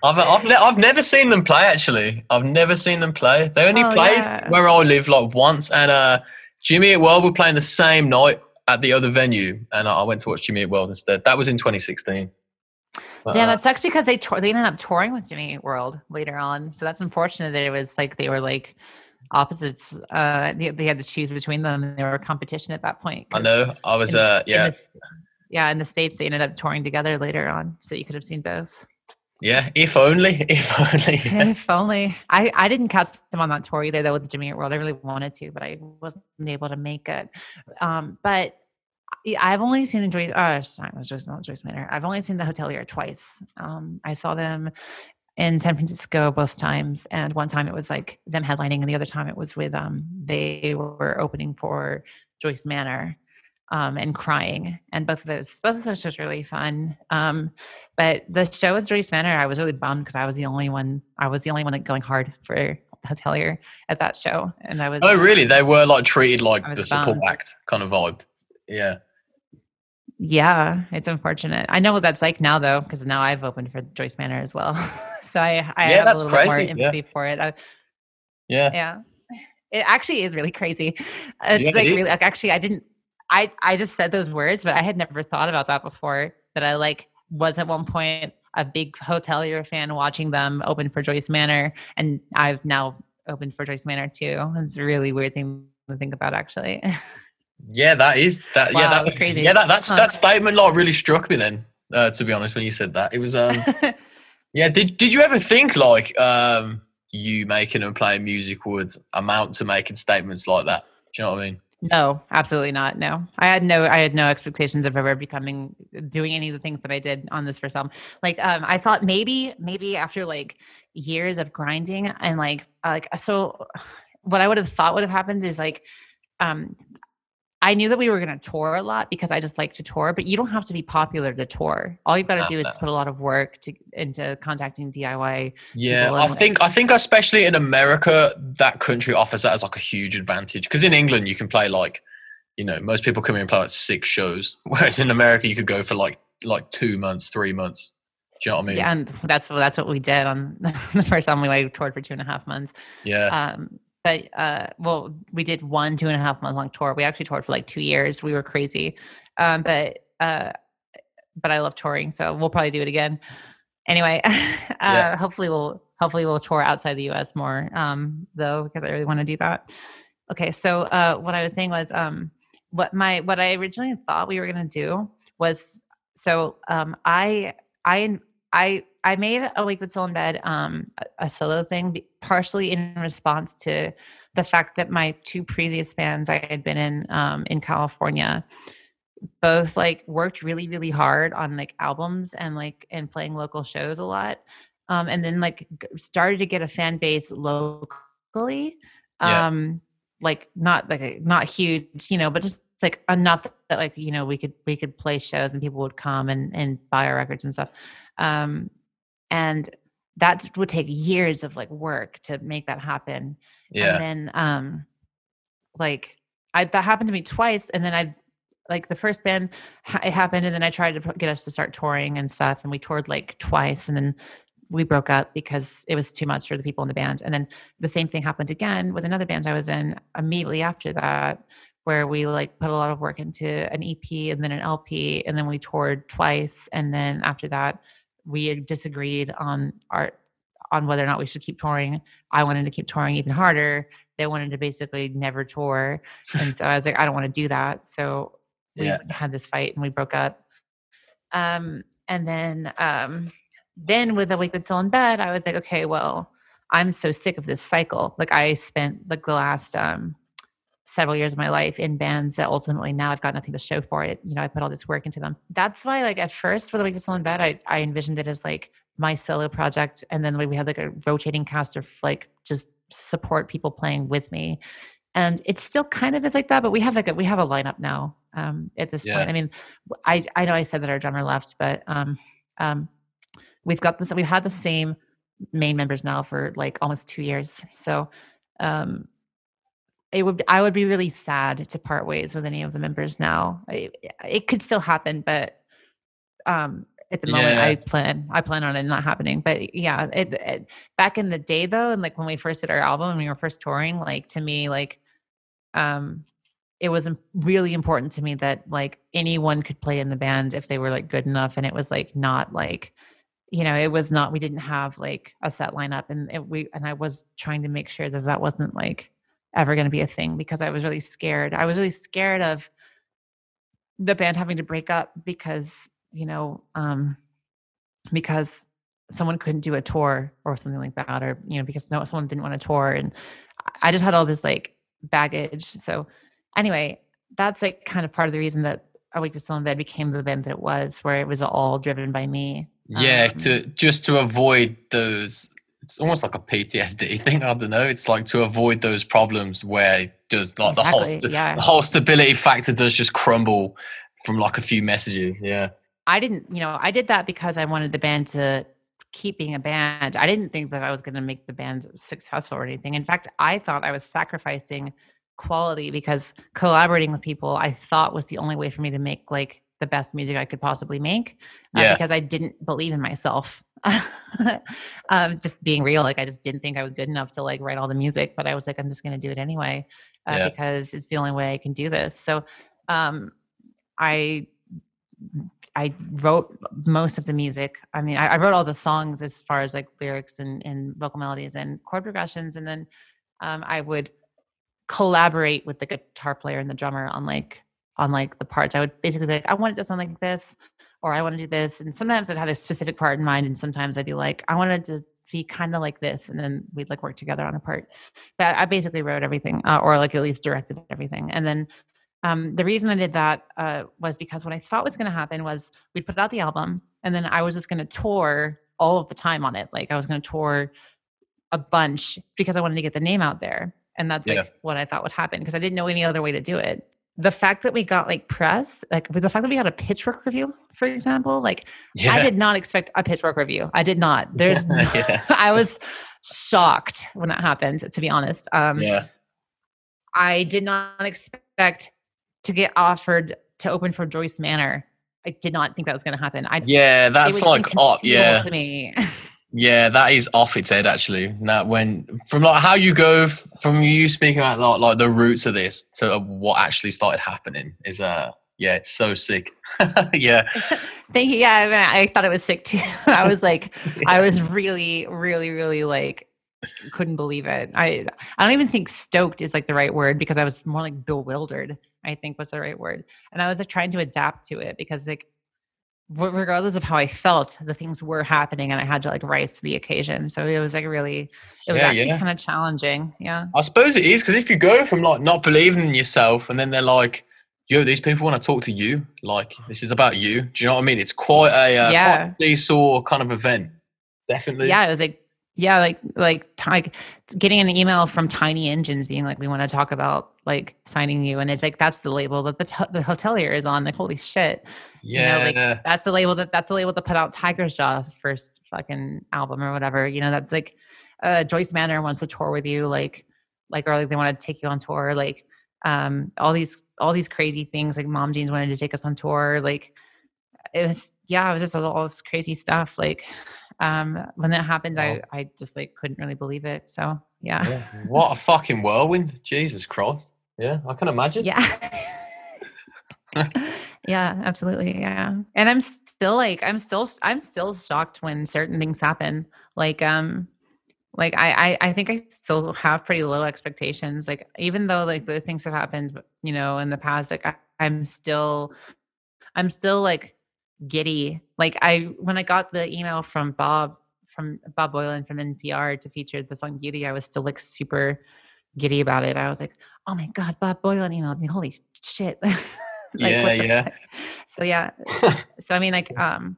I've I've, ne- I've never seen them play actually. I've never seen them play. They only Oh, played yeah. where I live like once, and uh, Jimmy Eat World were playing the same night at the other venue, and I went to watch Jimmy Eat World instead. That was in 2016. But, Damn, uh, that sucks because they tour, they ended up touring with Jimmy Eat World later on. So that's unfortunate that it was like they were like opposites. Uh, they, they had to choose between them. and They were a competition at that point. I know. I was in the- uh in yeah the yeah, in the states they ended up touring together later on, so you could have seen both. Yeah. If only, [laughs] if only. [laughs] if only I I didn't catch them on that tour either though with Jimmy Eat World. I really wanted to, but I wasn't able to make it. Um, but I've only seen the Joyce. Uh, sorry, it was just not Joyce Manor. I've only seen the Hotelier twice. Um, I saw them in San Francisco both times, and one time it was like them headlining, and the other time it was with um they were opening for Joyce Manor. Um, and crying, and both of those, both of those shows were really fun. Um, but the show with Joyce Manor, I was really bummed because I was the only one. I was the only one like going hard for hotelier at that show, and I was. Oh really? They were like treated like the support bummed. act kind of vibe. Yeah. Yeah, it's unfortunate. I know what that's like now though, because now I've opened for Joyce Manor as well. [laughs] so I, I Yeah, have a little bit more crazy, yeah. empathy for it. I, Yeah. yeah, it actually is really crazy. It's Yeah, like is. really like actually, I didn't. I I just said those words, but I had never thought about that before. That I like was at one point a big hotelier fan watching them open for Joyce Manor, and I've now opened for Joyce Manor too. It's a really weird thing to think about, actually. [laughs] Yeah, that is that. Wow, yeah, that was crazy. Yeah, that that's Huh. that statement like really struck me. Then, uh, to be honest, when you said that, it was um. [laughs] yeah, did did you ever think like um you making and playing music would amount to making statements like that? Do you know what I mean? No, absolutely not. No, I had no, I had no expectations of ever becoming doing any of the things that I did on this first album. Like, um, I thought maybe, maybe after like years of grinding and like, like, so [sighs] what I would have thought would have happened is like, um, I knew that we were going to tour a lot because I just like to tour, but you don't have to be popular to tour. All you've got to do is put a lot of work to into contacting DIY. Yeah, I think I think especially in America, that country offers that as like a huge advantage. Because in England, you can play like, you know, most people come in and play like six shows, [laughs] whereas in America, you could go for like like two months, three months. Do you know what I mean? Yeah, and that's that's what we did on [laughs] the first time We like toured for two and a half months. Yeah. um but uh well we did one two and a half month long tour. We actually toured for like two years. We were crazy. Um but uh but i love touring so we'll probably do it again. Anyway [laughs] uh Yeah. hopefully we'll hopefully we'll tour outside the us more um though because i really want to do that. Okay so uh what i was saying was um what my what i originally thought we were going to do was so um i i i I made Awakebutstillinbed um, a, a solo thing, partially in response to the fact that my two previous bands I had been in um, in California both like worked really really hard on like albums and like and playing local shows a lot um, and then like started to get a fan base locally Yeah. um like not like not huge you know but just like enough that like you know we could we could play shows and people would come and and buy our records and stuff um and that would take years of like work to make that happen Yeah. and then um like I that happened to me twice and then I like the first band it happened and then I tried to put- get us to start touring and stuff and we toured like twice and then we broke up because it was too much for the people in the band and then the same thing happened again with another band I was in immediately after that where we like put a lot of work into an EP and then an LP and then we toured twice and then after that we disagreed on our on whether or not we should keep touring. I wanted to keep touring even harder. They wanted to basically never tour. And so I was like, I don't want to do that. So we Yeah. had this fight and we broke up. Um, and then um, then with Awakebutstillinbed, I was like, okay, well, I'm so sick of this cycle. Like I spent like the last um several years of my life in bands that ultimately now I've got nothing to show for it. You know, I put all this work into them. That's why, like, at first for Awakebutstillinbed, I, I envisioned it as like my solo project. And then we had like a rotating cast of like just support people playing with me. And it still kind of is like that, but we have like a, we have a lineup now um, at this Yeah. point. I mean, I, I know I said that our drummer left, but um, um, we've got this, we've had the same main members now for like almost two years. So um, it would I would be really sad to part ways with any of the members now. I, it could still happen, but um, at the moment, Yeah. I plan I plan on it not happening. But yeah, it, it, back in the day though, and like when we first did our album and we were first touring, like to me, like um, it was really important to me that like anyone could play in the band if they were like good enough, and it was like not like you know it was not we didn't have like a set lineup and it, we and i was trying to make sure that that wasn't like ever going to be a thing because i was really scared i was really scared of the band having to break up because you know um because someone couldn't do a tour or something like that or you know because no someone didn't want to tour and i just had all this like baggage so anyway that's like kind of part of the reason that Awakebutstillinbed became the band that it was where it was all driven by me Yeah, Um, to just to avoid those. It's almost like a PTSD [laughs] thing. I don't know. It's like to avoid those problems where does like the whole yeah. the whole stability factor does just crumble from like a few messages. Yeah, I didn't, you know, I did that because I wanted the band to keep being a band. I didn't think that I was going to make the band successful or anything. In fact, I thought I was sacrificing quality because collaborating with people I thought was the only way for me to make like the best music I could possibly make uh, Yeah. because I didn't believe in myself. [laughs] um, just being real, like I just didn't think I was good enough to like write all the music, but I was like, I'm just going to do it anyway uh, Yeah. because it's the only way I can do this. So, um, I I wrote most of the music. I mean, I, I wrote all the songs as far as like lyrics and, and vocal melodies and chord progressions, and then um, I would collaborate with the guitar player and the drummer on like on like the parts. I would basically be like, I want it to sound like this, or I want to do this, and sometimes I'd have a specific part in mind, and sometimes I'd be like, I wanted to be kind of like this, and then we'd like work together on a part. But I basically wrote everything, uh, or like at least directed everything, and then um, the reason I did that uh, was because what I thought was going to happen was we'd put out the album, and then I was just going to tour all of the time on it. Like I was going to tour a bunch because I wanted to get the name out there, and that's Yeah. like what I thought would happen because I didn't know any other way to do it. The fact that we got like press, like with the fact that we got a Pitchfork review, for example, like yeah, I did not expect a Pitchfork review. I did not. [laughs] There's, Yeah. [laughs] I was shocked when that happened. To be honest, um, yeah, I did not expect to get offered to open for Joyce Manor. I did not think that was going to happen. I yeah. That's like, oh, yeah, to me. [laughs] yeah. That is off its head actually. That when from like how you go from you speaking about like, like the roots of this to what actually started happening is uh yeah, it's so sick. [laughs] yeah, [laughs] Thank you. Yeah, I, mean, I thought it was sick too. [laughs] I was like, I was really, really, really like, couldn't believe it. I I don't even think stoked is like the right word because I was more like bewildered. I think was the right word, and I was like trying to adapt to it because like regardless of how I felt, the things were happening and I had to like rise to the occasion. So it was like really, it was Yeah, actually yeah. kind of challenging. Yeah. I suppose it is because if you go from like not believing in yourself and then they're like, yo, these people want to talk to you, like this is about you. Do you know what I mean? It's quite a uh, Yeah. quite a seesaw kind of event. Definitely. Yeah. It was like, yeah, like, like, like getting an email from Tiny Engines being like, we want to talk about like signing you. And it's like, that's the label that the, t- the hotelier is on. Like, holy shit. you know, Yeah. like, That's the label that that's the label that put out Tigers Jaw's first fucking album or whatever. You know, that's like uh Joyce Manor wants to tour with you, like like or like they want to take you on tour, like um all these all these crazy things, like Mom Jeans wanted to take us on tour, like it was yeah, it was just all, all this crazy stuff. Like um when that happened, Wow. I I just like couldn't really believe it. So yeah. Yeah. what a fucking whirlwind. Jesus Christ. Yeah, I can imagine. Yeah. [laughs] yeah, absolutely. Yeah. And I'm still like I'm still I'm still shocked when certain things happen. Like um like I I, I think I still have pretty low expectations. Like even though like those things have happened, you know, in the past, like I, I'm still I'm still like giddy. Like I when I got the email from Bob from Bob Boilen from NPR to feature the song Beauty, I was still like super giddy about it. I was like, oh my God, Bob Boilen emailed me. Holy shit. [laughs] Like, Yeah, yeah. fuck? So yeah. [laughs] So I mean like um,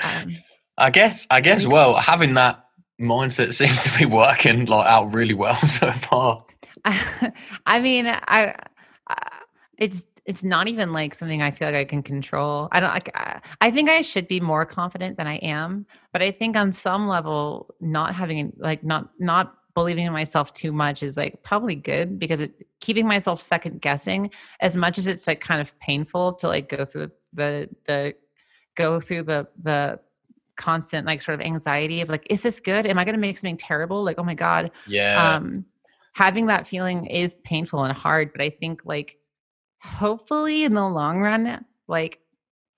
um I guess I guess well, having that mindset [laughs] seems to be working like out really well so far. I mean, I, I it's it's not even like something I feel like I can control. I don't like. I, I think I should be more confident than I am, but I think on some level, not having like not not believing in myself too much is like probably good because it keeping myself second guessing as much as it's like kind of painful to like go through the the go through the the constant like sort of anxiety of like is this good am i going to make something terrible like oh my god Yeah. um having that feeling is painful and hard but i think like hopefully in the long run like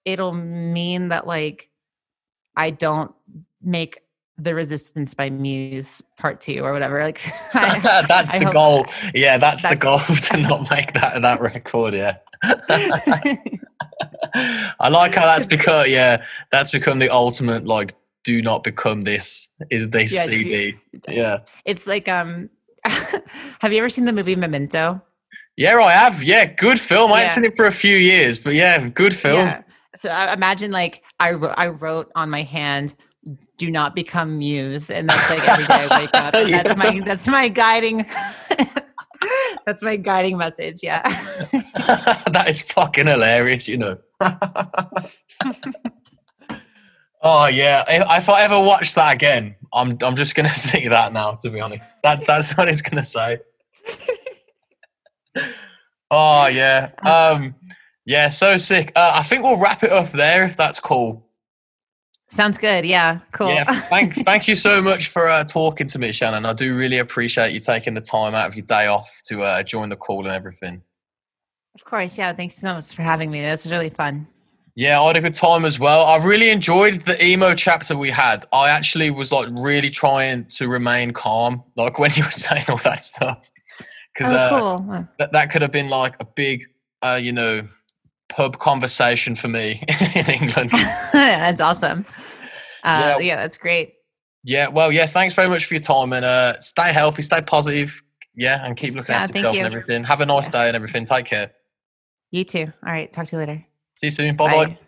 it'll mean that like i don't make the resistance by muse part two or whatever like [laughs] I- [laughs] that's I the goal. Yeah, that's, the goal [laughs] to not make that that record. Yeah. I like how that's become. Yeah, that's become the ultimate. Like, do not become this. Is this Yeah, CD? Yeah. it's like um have you ever seen the movie memento Yeah, I have. Yeah, good film. I haven't seen it for a few years, but yeah, good film. Yeah. So I imagine like I wrote, I wrote on my hand, "Do not become muse," and that's like every day I wake up. and [laughs] Yeah. That's my that's my guiding. [laughs] that's my guiding message. Yeah. [laughs] that is fucking hilarious, you know. oh yeah, if, if I ever watch that again, I'm I'm just gonna see that now. To be honest, that that's what it's gonna say. Oh [laughs] yeah, um, yeah, so sick. Uh, I think we'll wrap it up there if that's cool. Sounds good. Yeah. Cool. Yeah, thank [laughs] thank you so much for uh, talking to me, Shannon. I do really appreciate you taking the time out of your day off to uh, join the call and everything. of course. Yeah. Thanks so much for having me. That was really fun. Yeah, I had a good time as well. I really enjoyed the emo chapter we had. I actually was like really trying to remain calm, like [laughs] when you were saying all that stuff, because oh, uh, cool. That that could have been like a big, uh, you know, pub conversation for me [laughs] in England. [laughs] that's awesome. Uh, Yeah. yeah. That's great. yeah, well, yeah. Thanks very much for your time and uh, stay healthy, stay positive. Yeah, and keep looking Yeah, after yourself you. and everything. Have a nice Yeah. day and everything. Take care. You too. All right. Talk to you later. See you soon. Bye bye. Bye.